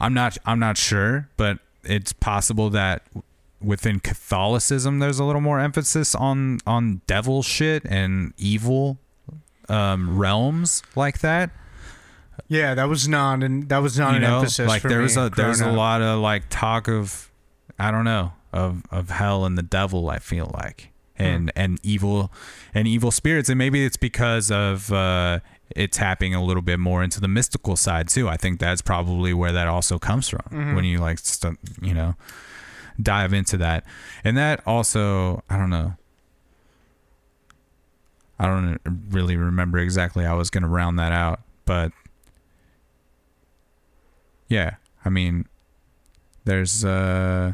I'm not I'm not sure, but it's possible that within Catholicism there's a little more emphasis on on devil shit and evil um, realms like that. yeah, that was not and that was not you an know, emphasis like there was a there's a lot of like talk of I don't know of of hell and the devil. I feel like Hmm. and and evil and evil spirits, and maybe it's because of uh, it tapping a little bit more into the mystical side too. I think that's probably where that also comes from Mm-hmm. when you like st- you know dive into that, and that also I don't know. I don't really remember exactly how I was going to round that out, but yeah, I mean, there's uh,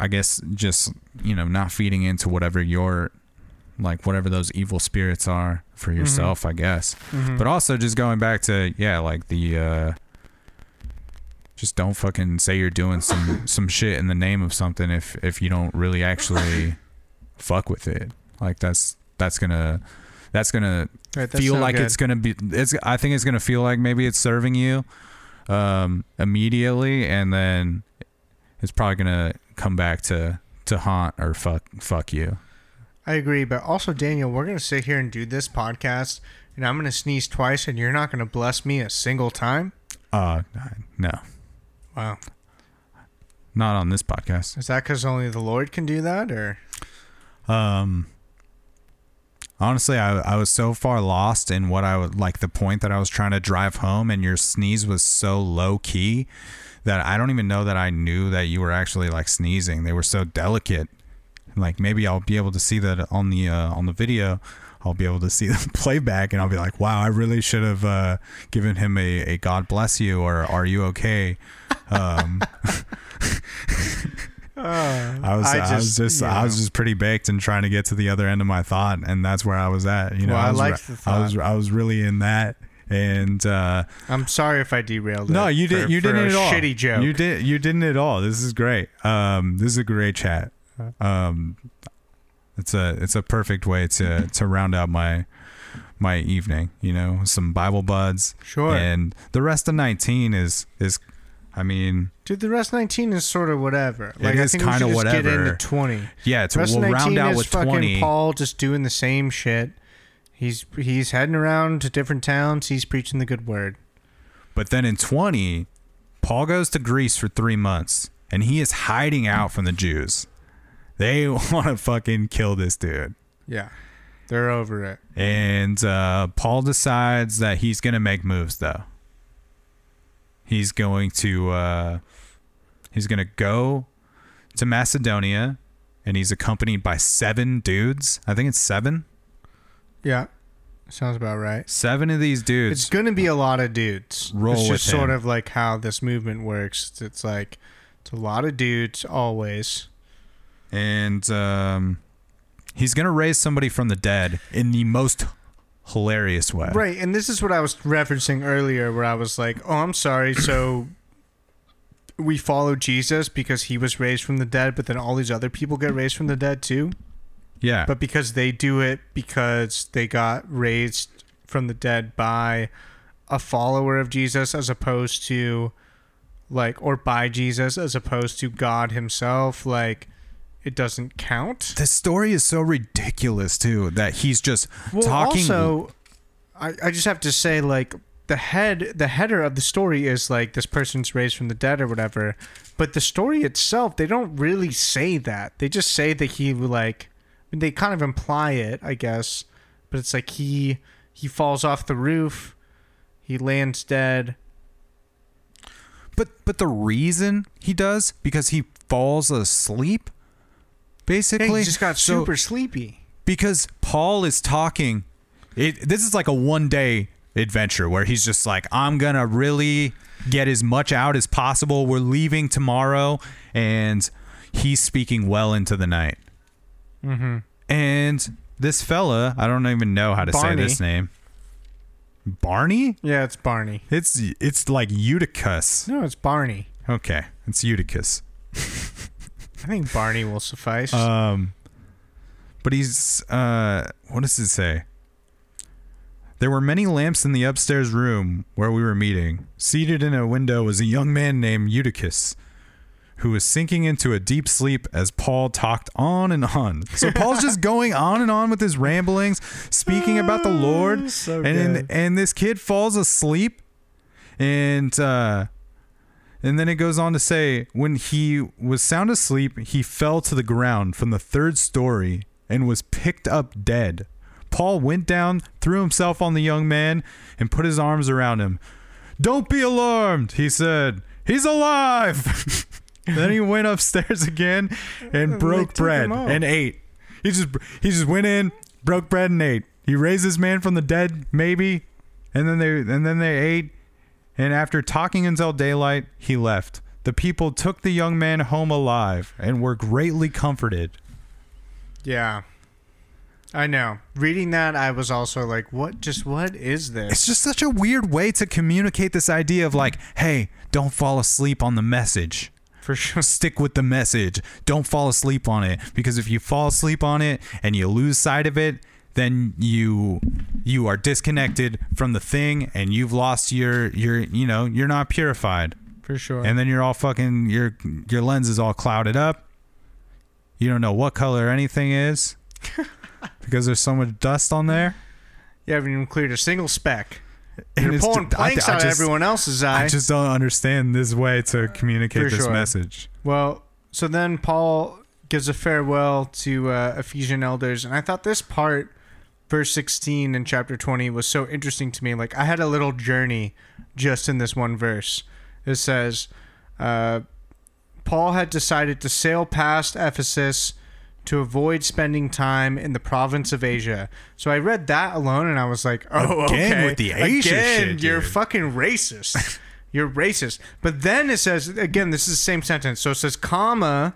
I guess just you know not feeding into whatever your like whatever those evil spirits are for yourself, I guess. Mhm. But also just going back to yeah, like the uh just don't fucking say you're doing some (laughs) some shit in the name of something if if you don't really actually (laughs) fuck with it. Like that's that's gonna that's gonna Right, that's feel like good. it's gonna be it's I think it's gonna feel like maybe it's serving you um immediately and then it's probably gonna come back to to haunt or fuck fuck you. I agree, but also Daniel, we're gonna sit here and do this podcast, and I'm gonna sneeze twice, and you're not gonna bless me a single time. Uh no. Wow, Not on this podcast. is that because only the Lord can do that, or Um, honestly, I, I was so far lost in what I would like the point that I was trying to drive home, and your sneeze was so low key that I don't even know that I knew that you were actually like sneezing. They were so delicate. Like maybe I'll be able to see that on the uh, on the video. I'll be able to see (laughs) the playback, and I'll be like, "Wow, I really should have uh, given him a, a God bless you or Are you okay?" Um, (laughs) I was, I, was just, you I was just pretty baked and trying to get to the other end of my thought, and that's where I was at. You know, Well, I was, liked re- the I was. I was really in that, and uh, I'm sorry if I derailed it. no, you for- did, you for didn't at all. Shitty joke. You did, you didn't at all. This is great. Um, this is a great chat. Um, it's a, it's a perfect way to (laughs) to round out my my evening. You know, some Bible buds, Sure. and the rest of nineteen is is, I mean, Dude, the rest of 19 is sort of whatever. Like, is I think we kinda should just get into 20. yeah, it's we'll 19 round out is with fucking twenty. Paul just doing the same shit. He's he's heading around to different towns. He's preaching the good word. But then in 20, Paul goes to Greece for three months and he is hiding out from the Jews. They (laughs) want to fucking kill this dude. Yeah, they're over it. And uh, Paul decides that he's going to make moves, though. He's going to uh, he's going to go to Macedonia and he's accompanied by seven dudes. I think it's seven. Yeah, sounds about right. Seven of these dudes. It's going to be a lot of dudes. Roll it's just sort him. of like how this movement works. It's like it's a lot of dudes always. And um, he's gonna raise somebody from the dead in the most hilarious way. Right, and this is what I was referencing earlier, where I was like, "Oh, I'm sorry." So we follow Jesus because he was raised from the dead, but then all these other people get raised from the dead too. Yeah. But because they do it because they got raised from the dead by a follower of Jesus, as opposed to like, or by Jesus, as opposed to God Himself, like it doesn't count. the story is so ridiculous too that he's just Well, talking also, I, I just have to say, like the head, the header of the story is like this person's raised from the dead or whatever, but the story itself, they don't really say that. They just say that he like, I mean, they kind of imply it, I guess, but it's like he he falls off the roof, he lands dead. But but the reason he does because he falls asleep Hey, basically he just got So- super sleepy. because Paul is talking it this is like a one day adventure where he's just like I'm going to really get as much out as possible. We're leaving tomorrow and he's speaking well into the night. Mm-hmm. And this fella, I don't even know how to Barney. say this name. Barney? Yeah, it's Barney. It's it's like Eutychus. No, it's Barney. Okay, it's Eutychus. (laughs) I think Barney will suffice. Um, but he's uh, what does it say? There were many lamps in the upstairs room where we were meeting. Seated in a window was a young man named Eutychus, who was sinking into a deep sleep as Paul talked on and on. So Paul's just (laughs) going on and on with his ramblings, speaking about the Lord, So and and this kid falls asleep, and uh, and then it goes on to say, when he was sound asleep, he fell to the ground from the third story and was picked up dead. Paul went down, threw himself on the young man, and put his arms around him. Don't be alarmed, he said. He's alive. (laughs) then he went upstairs again and broke bread and ate. He just he just went in, broke bread and ate. He raised this man from the dead, maybe, and then they and then they ate and after talking until daylight, he left. The people took the young man home alive and were greatly comforted. Yeah. I know. Reading that, I was also like, what, just what is this? It's just such a weird way to communicate this idea of like, hey, don't fall asleep on the message. For sure. (laughs) Stick with the message. Don't fall asleep on it because if you fall asleep on it and you lose sight of it, then you you are disconnected from the thing and you've lost your your you know, you're not purified. For sure. and then you're all fucking your your lens is all clouded up. You don't know what color anything is (laughs) because there's so much dust on there. you haven't even cleared a single speck. And You're pulling ju- I- planks I out of just- everyone else's eye. I just don't understand this way to communicate For this sure. message. well, so then Paul gives a farewell to uh, Ephesian elders, and I thought this part, verse 16 in chapter 20, was so interesting to me. Like, I had a little journey just in this one verse. It says, uh, Paul had decided to sail past Ephesus to avoid spending time in the province of Asia. So I read that alone and I was like, oh, Again okay. with the Asia Again, shit, you're dude. fucking racist. (laughs) you're racist. But then it says, again, this is the same sentence. So it says, comma,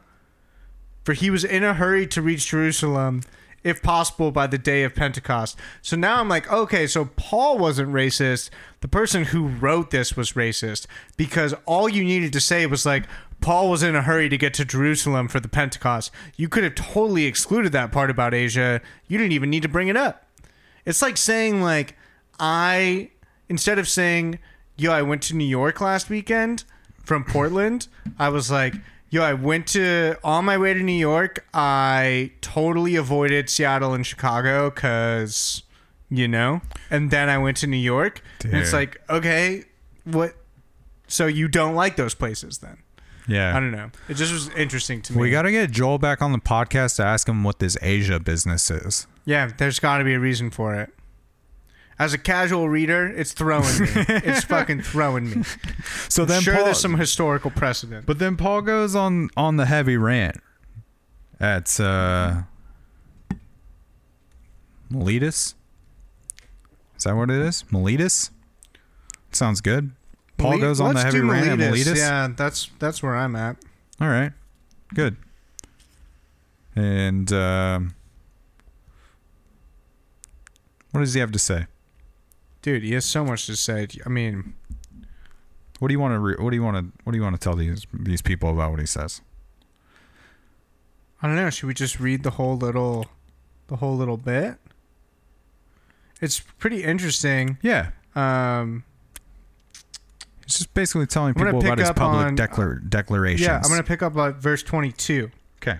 for he was in a hurry to reach Jerusalem, if possible, by the day of Pentecost. So now I'm like, okay, so Paul wasn't racist. The person who wrote this was racist because all you needed to say was like, Paul was in a hurry to get to Jerusalem for the Pentecost. You could have totally excluded that part about Asia. You didn't even need to bring it up. It's like saying like I instead of saying, "Yo, I went to New York last weekend from Portland," I was like, "Yo, I went to on my way to New York, I totally avoided Seattle and Chicago cuz you know, and then I went to New York." And it's like, "Okay, what so you don't like those places then?" Yeah, I don't know. It just was interesting to me. We got to get Joel back on the podcast to ask him what this Asia business is. Yeah, there's got to be a reason for it. As a casual reader, it's throwing me. (laughs) it's fucking throwing me. So I'm then sure Paul, there's some historical precedent. But then Paul goes on on the heavy rant at uh Miletus. Is that what it is? Miletus? Sounds good. Paul Mile- goes on the heavy rant at Miletus. Yeah, that's that's where I'm at. All right. Good. And um what What does he have to say? Dude, he has so much to say. I mean, What do you want to? Re- what do you want to? What do you want to tell these these people about what he says? I don't know. Should we just read the whole little, the whole little bit? It's pretty interesting. Yeah, Um, he's just basically telling I'm gonna people about pick his up public on- declar- declarations. yeah, I'm gonna pick up verse 22. Okay,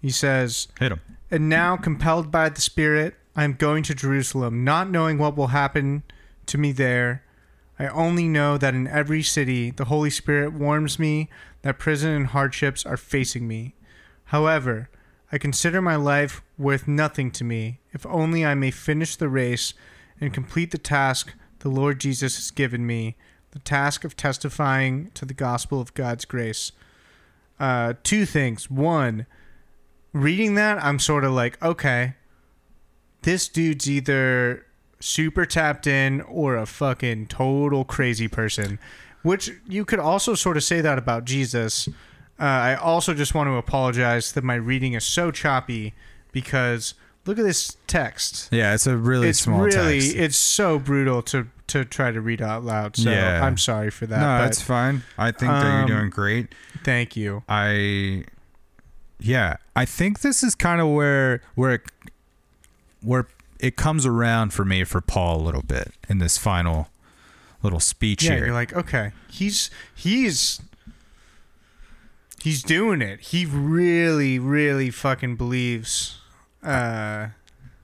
He says, hit him. And now, compelled by the Spirit, I am going to Jerusalem, not knowing what will happen to me there. I only know that in every city the Holy Spirit warns me that prison and hardships are facing me. However, I consider my life worth nothing to me, if only I may finish the race and complete the task the Lord Jesus has given me the task of testifying to the gospel of God's grace. Uh, two things. One, reading that, I'm sort of like, okay, this dude's either super tapped in or a fucking total crazy person. Which you could also sort of say that about Jesus. Uh, I also just want to apologize that my reading is so choppy because look at this text. Yeah, it's a really it's small really text. it's so brutal to to try to read out loud. So Yeah. I'm sorry for that. no, but it's fine. I think that um, you're doing great. thank you. I yeah, I think this is kind of where where it, where it comes around for me for Paul a little bit in this final little speech Yeah, here. you're like, okay, he's he's he's doing it. He really, really fucking believes uh,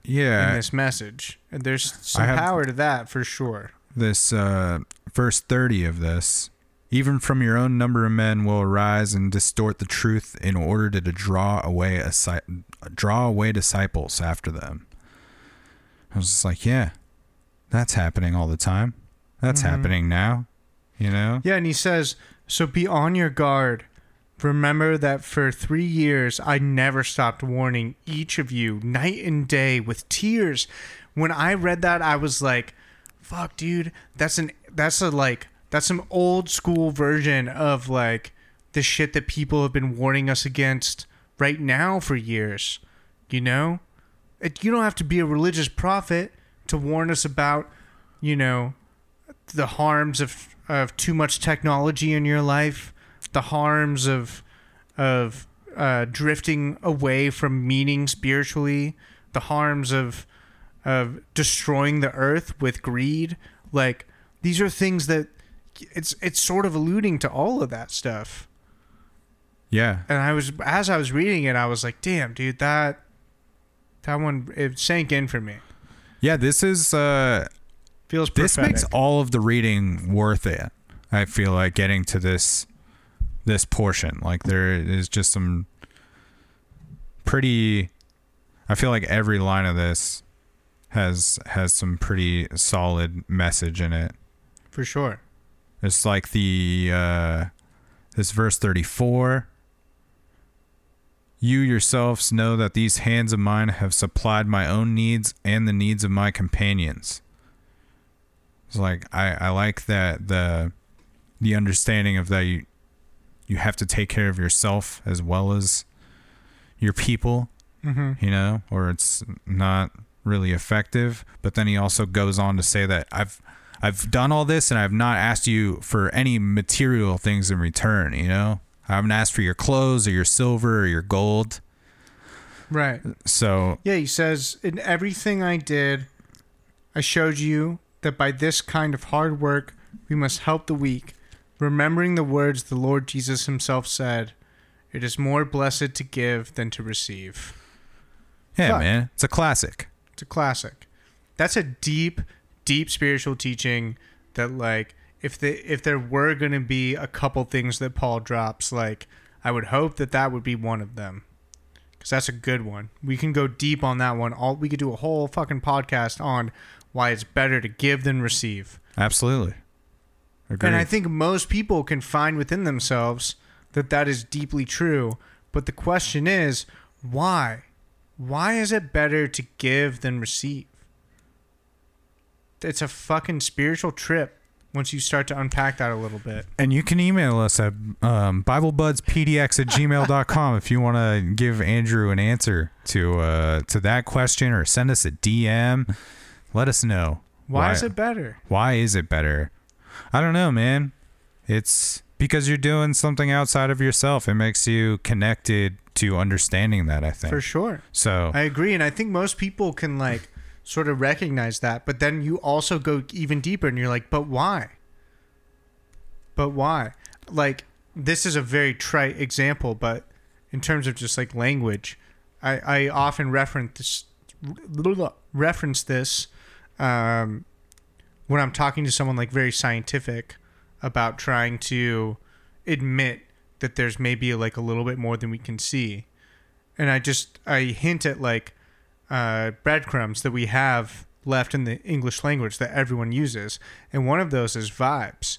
in yeah, this message, and there's some power to that for sure. this uh, verse 30 of this even from your own number of men will arise and distort the truth in order to, to draw away a draw away disciples after them i was just like yeah that's happening all the time that's Mhm. happening now you know Yeah, and he says, so be on your guard. Remember that for three years I never stopped warning each of you night and day with tears. When I read that, I was like, fuck, dude, that's an that's a like that's some old school version of like the shit that people have been warning us against right now for years. You know? It, you don't have to be a religious prophet to warn us about, you know, the harms of of too much technology in your life, the harms of of uh, drifting away from meaning spiritually, the harms of of destroying the earth with greed. Like these are things that it's it's sort of alluding to all of that stuff. yeah And I was as I was reading it, I was like, "Damn, dude, that that one it sank in for me. yeah this is uh Feels this makes all of the reading worth it i feel like getting to this this portion like there is just some pretty i feel like every line of this has has some pretty solid message in it for sure. it's like the uh this verse 34 you yourselves know that these hands of mine have supplied my own needs and the needs of my companions it's like i i like that the the understanding of that you you have to take care of yourself as well as your people Mm-hmm. you know, or it's not really effective. But then he also goes on to say that I've I've done all this and I've not asked you for any material things in return, you know? I haven't asked for your clothes or your silver or your gold. Right. So Yeah, he says, In everything I did, I showed you that by this kind of hard work, we must help the weak, remembering the words the Lord Jesus himself said, It is more blessed to give than to receive. yeah, Fuck. man, it's a classic. It's a classic. That's a deep, deep spiritual teaching that, like, if the if there were going to be a couple things that Paul drops, like, I would hope that that would be one of them. Because that's a good one. We can go deep on that one. All we could do a whole fucking podcast on why it's better to give than receive. Absolutely. Agreed. And I think most people can find within themselves that that is deeply true. But the question is, why? Why is it better to give than receive? It's a fucking spiritual trip once you start to unpack that a little bit. And you can email us at um, BibleBudsPDX at gmail.com if you want to give Andrew an answer to uh, to that question or send us a DM. Let us know. Why, is it better? Why is it better? I don't know, man. It's because you're doing something outside of yourself. It makes you connected to understanding that, I think. For sure. So, I agree, and I think most people can like sort of recognize that, but then you also go even deeper, and you're like, but why? But why? Like this is a very trite example, but in terms of just like language, I I often reference this reference this um, when I'm talking to someone like very scientific about trying to admit that there's maybe like a little bit more than we can see and I just I hint at like uh, breadcrumbs that we have left in the English language that everyone uses, and one of those is vibes.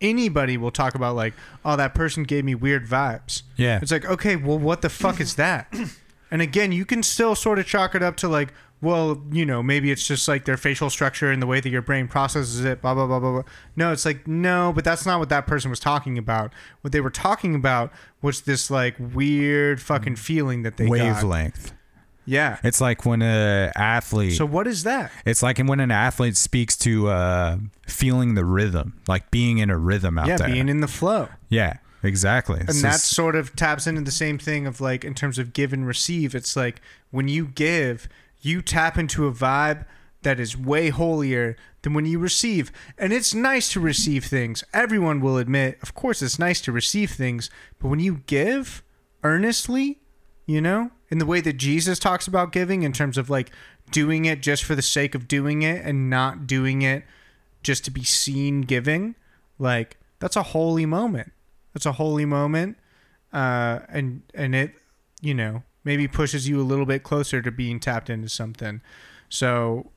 Anybody will talk about like, oh, that person gave me weird vibes. yeah. It's like, okay, well, what the fuck is that? (coughs) And again, you can still sort of chalk it up to like, well, you know, maybe it's just like their facial structure and the way that your brain processes it, blah, blah, blah, blah, blah. No, it's like, no, but that's not what that person was talking about. What they were talking about was this like weird fucking feeling that they got. Yeah. It's like when a athlete. So what is that? it's like when an athlete speaks to uh, feeling the rhythm, like being in a rhythm out yeah, there. being in the flow. yeah, exactly. and that just- sort of taps into the same thing of like in terms of give and receive it's like when you give you tap into a vibe that is way holier than when you receive and it's nice to receive things everyone will admit of course it's nice to receive things but when you give earnestly you know in the way that jesus talks about giving in terms of like doing it just for the sake of doing it and not doing it just to be seen giving like that's a holy moment. That's a holy moment uh and and it you know maybe pushes you a little bit closer to being tapped into something. So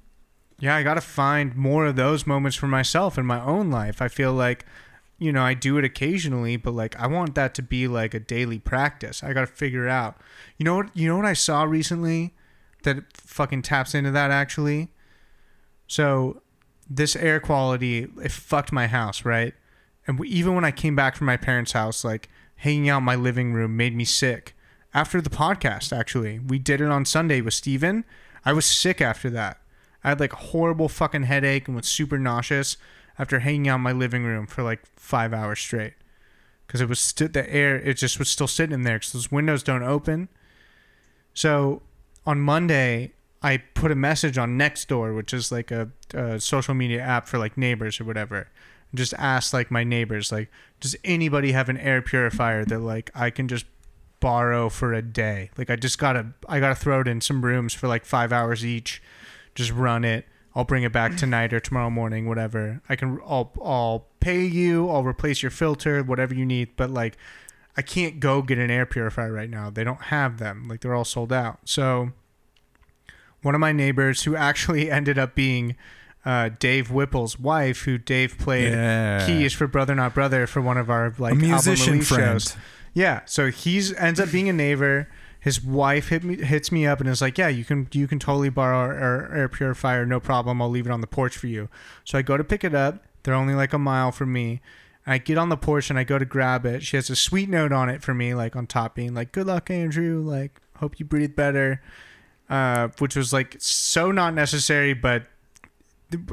yeah i gotta find more of those moments for myself in my own life. I feel like you know i do it occasionally but like i want that to be like a daily practice i gotta figure it out you know what you know what i saw recently that fucking taps into that actually so this air quality it fucked my house right and even when I came back from my parents' house, like hanging out in my living room made me sick. After the podcast, actually, we did it on Sunday with Steven. I was sick after that. I had like a horrible fucking headache and was super nauseous after hanging out in my living room for like five hours straight. Because it was sti- the air, it just was still sitting in there because those windows don't open. So on Monday, I put a message on Nextdoor, which is like a, a social media app for like neighbors or whatever. And just asked like my neighbors, like, does anybody have an air purifier that like I can just borrow for a day? Like I just gotta I gotta throw it in some rooms for like five hours each. Just run it. I'll bring it back tonight or tomorrow morning, whatever. I can I'll I'll pay you, I'll replace your filter, whatever you need, but like I can't go get an air purifier right now. They don't have them. Like they're all sold out. So one of my neighbors who actually (laughs) ended up being uh, Dave Whipple's wife, who Dave played Yeah. keys for Brother Not Brother for one of our like a musician album shows. Yeah, so he's ends up being a neighbor. His wife hit me, hits me up and is like, "Yeah, you can you can totally borrow our, our air purifier, no problem. I'll leave it on the porch for you." So I go to pick it up. They're only like a mile from me. I get on the porch and I go to grab it. She has a sweet note on it for me, like on top, being like, "Good luck, Andrew. Like, hope you breathe better." Uh, which was like so not necessary, but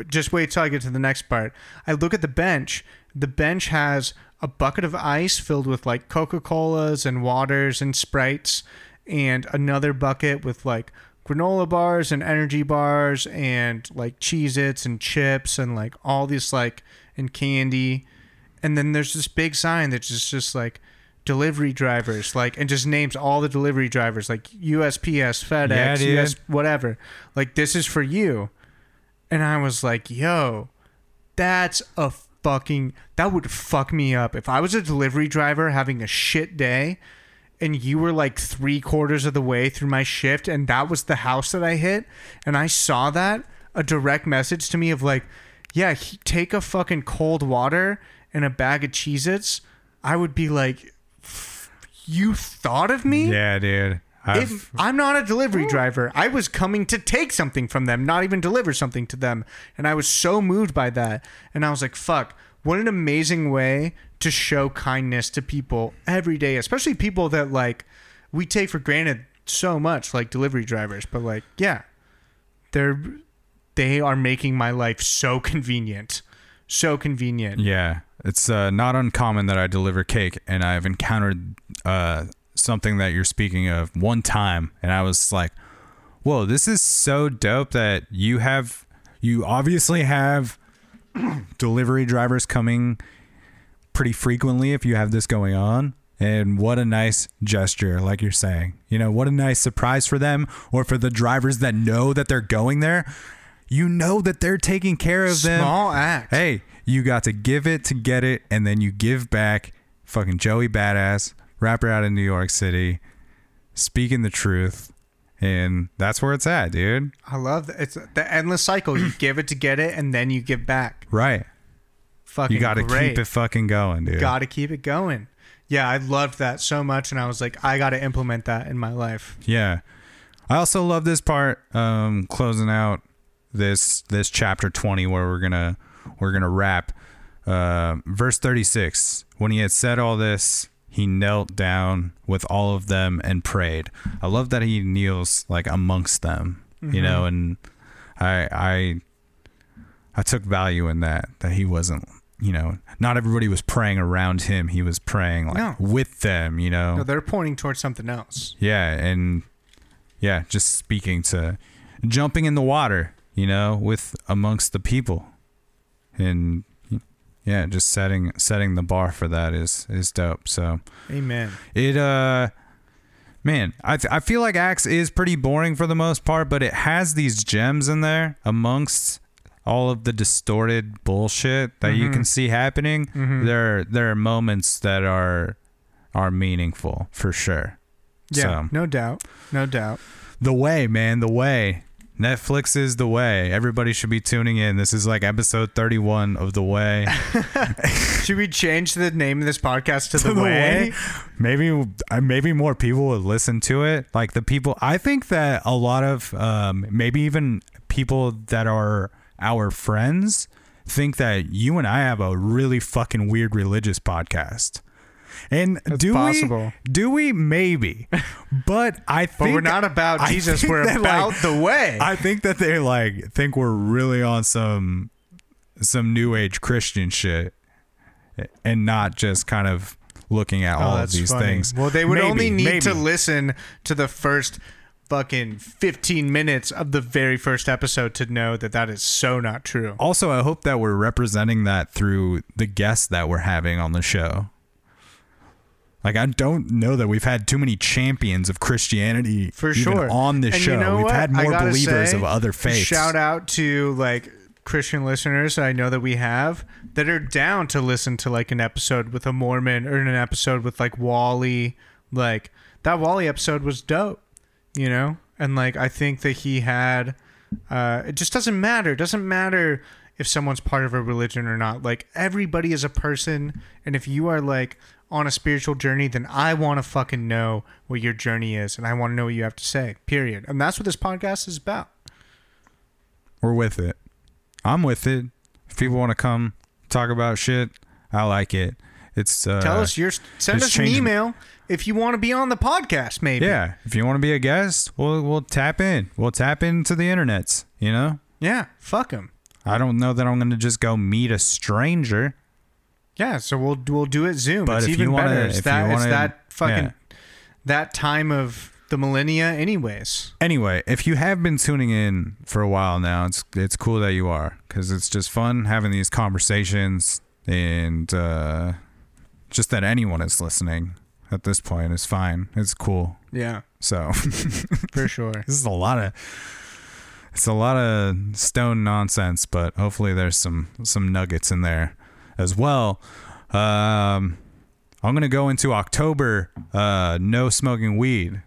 just wait till I get to the next part. I look at the bench. The bench has a bucket of ice filled with like Coca Colas and waters and sprites, and another bucket with like granola bars and energy bars and like Cheez Its and chips and like all this like and candy. And then there's this big sign that's just, just like delivery drivers, like, and just names all the delivery drivers, like USPS, FedEx, Yeah. US, whatever. Like, this is for you. And I was like, yo, that's a fucking, that would fuck me up. If I was a delivery driver having a shit day and you were like three quarters of the way through my shift and that was the house that I hit and I saw that, a direct message to me of like, yeah, he, take a fucking cold water and a bag of Cheez Its, I would be like, you thought of me? Yeah, dude. If I'm not a delivery driver, I was coming to take something from them, not even deliver something to them. And I was so moved by that. And I was like, fuck, what an amazing way to show kindness to people every day, especially people that like we take for granted so much, like delivery drivers. But like, yeah, they're they are making my life so convenient, so convenient. Yeah, it's uh, not uncommon that I deliver cake, and I've encountered uh, something that you're speaking of one time, and I was like, "Whoa, this is so dope that you have, you obviously have (clears throat) delivery drivers coming pretty frequently if you have this going on." And what a nice gesture, like you're saying. You know, what a nice surprise for them or for the drivers that know that they're going there. You know that they're taking care of them Small act. hey, you got to give it to get it, and then you give back. Fucking Joey Badass, rapper out of New York City, speaking the truth, and that's where it's at, dude. I love that. It's the endless cycle. You (clears throat) give it to get it, and then you give back. Right. Fucking You got to keep it fucking going, dude. Got to keep it going. Yeah, I loved that so much, and I was like, I got to implement that in my life. Yeah. I also love this part, um, closing out this this chapter twenty where we're gonna we're gonna wrap. Uh, verse thirty six. When he had said all this, he knelt down with all of them and prayed. I love that he kneels like amongst them, you mm-hmm. know, and I I I took value in that that he wasn't you know not everybody was praying around him he was praying like No. with them you know No, they're pointing towards something else. yeah, and yeah, just speaking to jumping in the water, you know, with amongst the people. And yeah, just setting setting the bar for that is is dope. So Amen. it uh man, I th- I feel like Acts is pretty boring for the most part, but it has these gems in there amongst all of the distorted bullshit that you can see happening. There there are moments that are are meaningful for sure. Yeah, So- no doubt. No doubt. The way, man, the way. Netflix is the way. Everybody should be tuning in. This is like episode 31 of The Way. (laughs) (laughs) Should we change the name of this podcast to The, Way? Maybe uh, maybe more people would listen to it. Like the people I think that a lot of um, maybe even people that are our friends think that you and I have a really fucking weird religious podcast. And do possible. we? Do we? Maybe, (laughs) but I think But we're not about I Jesus. We're about like, the way. I think that they like think we're really on some some new age Christian shit and not just kind of looking at oh, all oh, of these funny. things. Well, they would Maybe, only need maybe. to listen to the first fucking 15 minutes of the very first episode to know that that is so not true. Also, I hope that we're representing that through the guests that we're having on the show. Like I don't know that we've had too many champions of Christianity For sure. on this And show. you know we've what? had more believers say, of other faiths. Shout out to like Christian listeners I know that we have that are down to listen to like an episode with a Mormon or an episode with like Wally. Like that Wally episode was dope, you know? And like I think that he had uh it just doesn't matter. It doesn't matter if someone's part of a religion or not. Like everybody is a person and if you are like on a spiritual journey, then I want to fucking know what your journey is and I want to know what you have to say. Period. And that's what this podcast is about. We're with it. I'm with it. If people want to come talk about shit, I like it. It's uh, Tell us your send us an email if you want to be on the podcast. Maybe. Yeah, if you want to be a guest, we'll we'll tap in. We'll tap into the internets. You know, Yeah. Fuck them. I don't know that I'm gonna just go meet a stranger. Yeah. So we'll we'll do it Zoom. But it's even wanna- better. It's if that wanna- that fucking yeah. that time of the millennia. Anyways. Anyway, if you have been tuning in for a while now, it's it's cool that you are because it's just fun having these conversations and uh, just that anyone is listening at this point is fine. It's cool. Yeah. So (laughs) For sure. this is a lot of it's a lot of stone nonsense, but hopefully there's some some nuggets in there as well. Um, I'm gonna go into October. Uh, no smoking weed.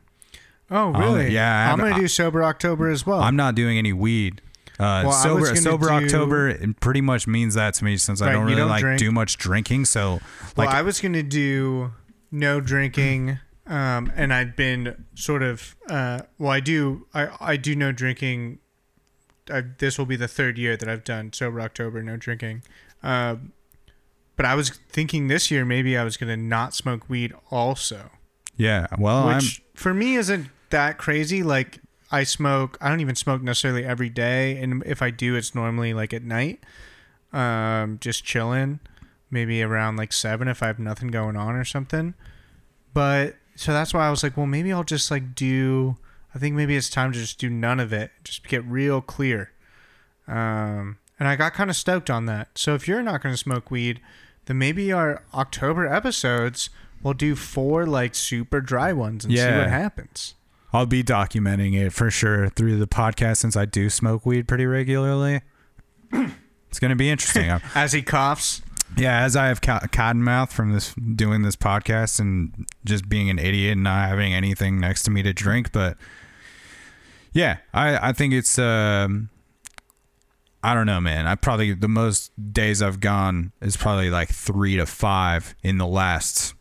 Oh really? yeah, I I'm gonna do sober October as well. I'm not doing any weed. Uh, Well, sober sober do- October pretty much means that to me since I don't really don't like drink. do much drinking. So like well, I was gonna do no drinking, um, and I've been sort of uh, well, I do I I do no drinking. I, this will be the third year that I've done sober October, no drinking. Um, but I was thinking this year maybe I was gonna not smoke weed also, yeah. Well, which for me isn't that crazy. Like I smoke. I don't even smoke necessarily every day, and if I do, it's normally like at night, um, just chilling, maybe around like seven if I have nothing going on or something. But so that's why I was like, well, maybe I'll just like do. I think maybe it's time to just do none of it, just get real clear. Um, and I got kind of stoked on that. So if you're not going to smoke weed, then maybe our October episodes we'll do four like super dry ones and see Yeah. what happens. I'll be documenting it for sure through the podcast since I do smoke weed pretty regularly. (clears throat) it's gonna be interesting. (laughs) I'm- As he coughs, yeah, as I have co- cotton mouth from this doing this podcast and just being an idiot and not having anything next to me to drink, but yeah, I I think it's um I don't know, man. I probably the most days I've gone is probably like three to five in the last.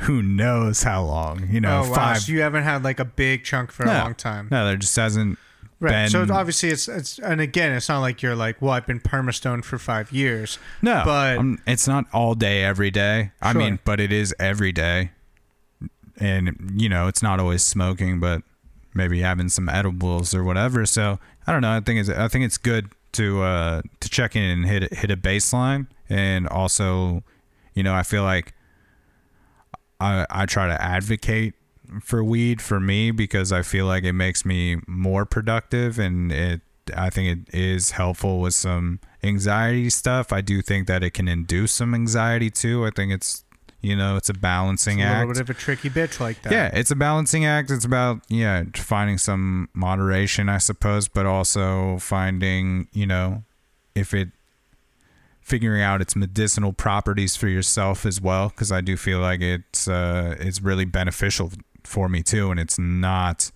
Who knows how long? You know, oh wow, five. so you haven't had like a big chunk for a long time, No, there just hasn't. right? so obviously it's it's and again, it's not like you're like, well, I've been permastoned for five years. No, But- um, it's not all day every day. I mean, but it is every day, and you know, it's not always smoking, but maybe having some edibles or whatever. So I don't know. I think it's I think it's good to uh, to check in and hit hit a baseline, and also, you know, I feel like I I try to advocate for weed for me because I feel like it makes me more productive and it I think it is helpful with some anxiety stuff. I do think that it can induce some anxiety too. I think it's you know, it's a balancing act. a little bit of a tricky bitch like that. Yeah, it's a balancing act. It's about yeah, finding some moderation, I suppose, but also finding, you know, if it figuring out its medicinal properties for yourself as well because I do feel like it's uh it's really beneficial for me too and it's not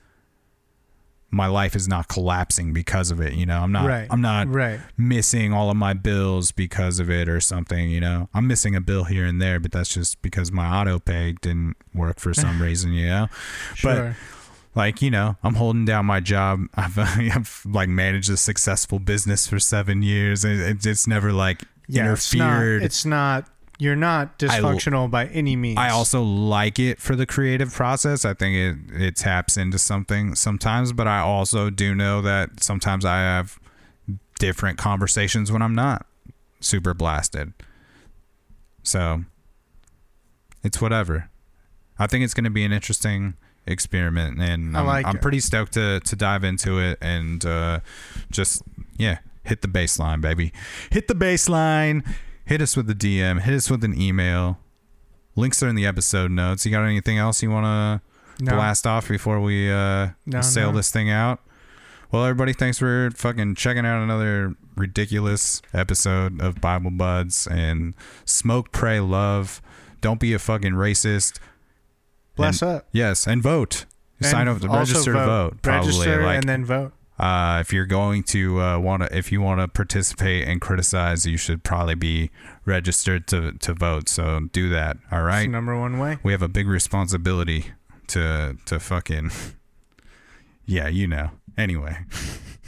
my life is not collapsing because of it, you know. I'm not Right. I'm not Right. missing all of my bills because of it or something, you know. I'm missing a bill here and there, but that's just because my auto pay didn't work for some (laughs) reason, you know. Sure. but Like, you know, I'm holding down my job. (laughs) I've, I've like managed a successful business for seven years. and It, it's never like yeah, it's not, interfered. it's not. You're not dysfunctional by any means. I also like it for the creative process. I think it it taps into something sometimes, but I also do know that sometimes I have different conversations when I'm not super blasted. So it's whatever. I think it's going to be an interesting experiment, and I I'm, like I'm pretty stoked to to dive into it and uh, just yeah, hit the baseline, baby. Hit the baseline. Hit us with the DM. Hit us with an email. Links are in the episode notes. You got anything else you want to No. blast off before we uh, No, sail no. this thing out? Well, everybody, thanks for fucking checking out another ridiculous episode of Bible Buds and smoke, pray, love. Don't be a fucking racist. Bless And- up. Yes, and vote. Sign up to register to vote. Probably Register like and then vote. Uh, if you're going to uh, want to, if you want to participate and criticize, you should probably be registered to to vote. So do that. All right. Number one way. We have a big responsibility to to fucking (laughs) yeah, you know. Anyway. (laughs)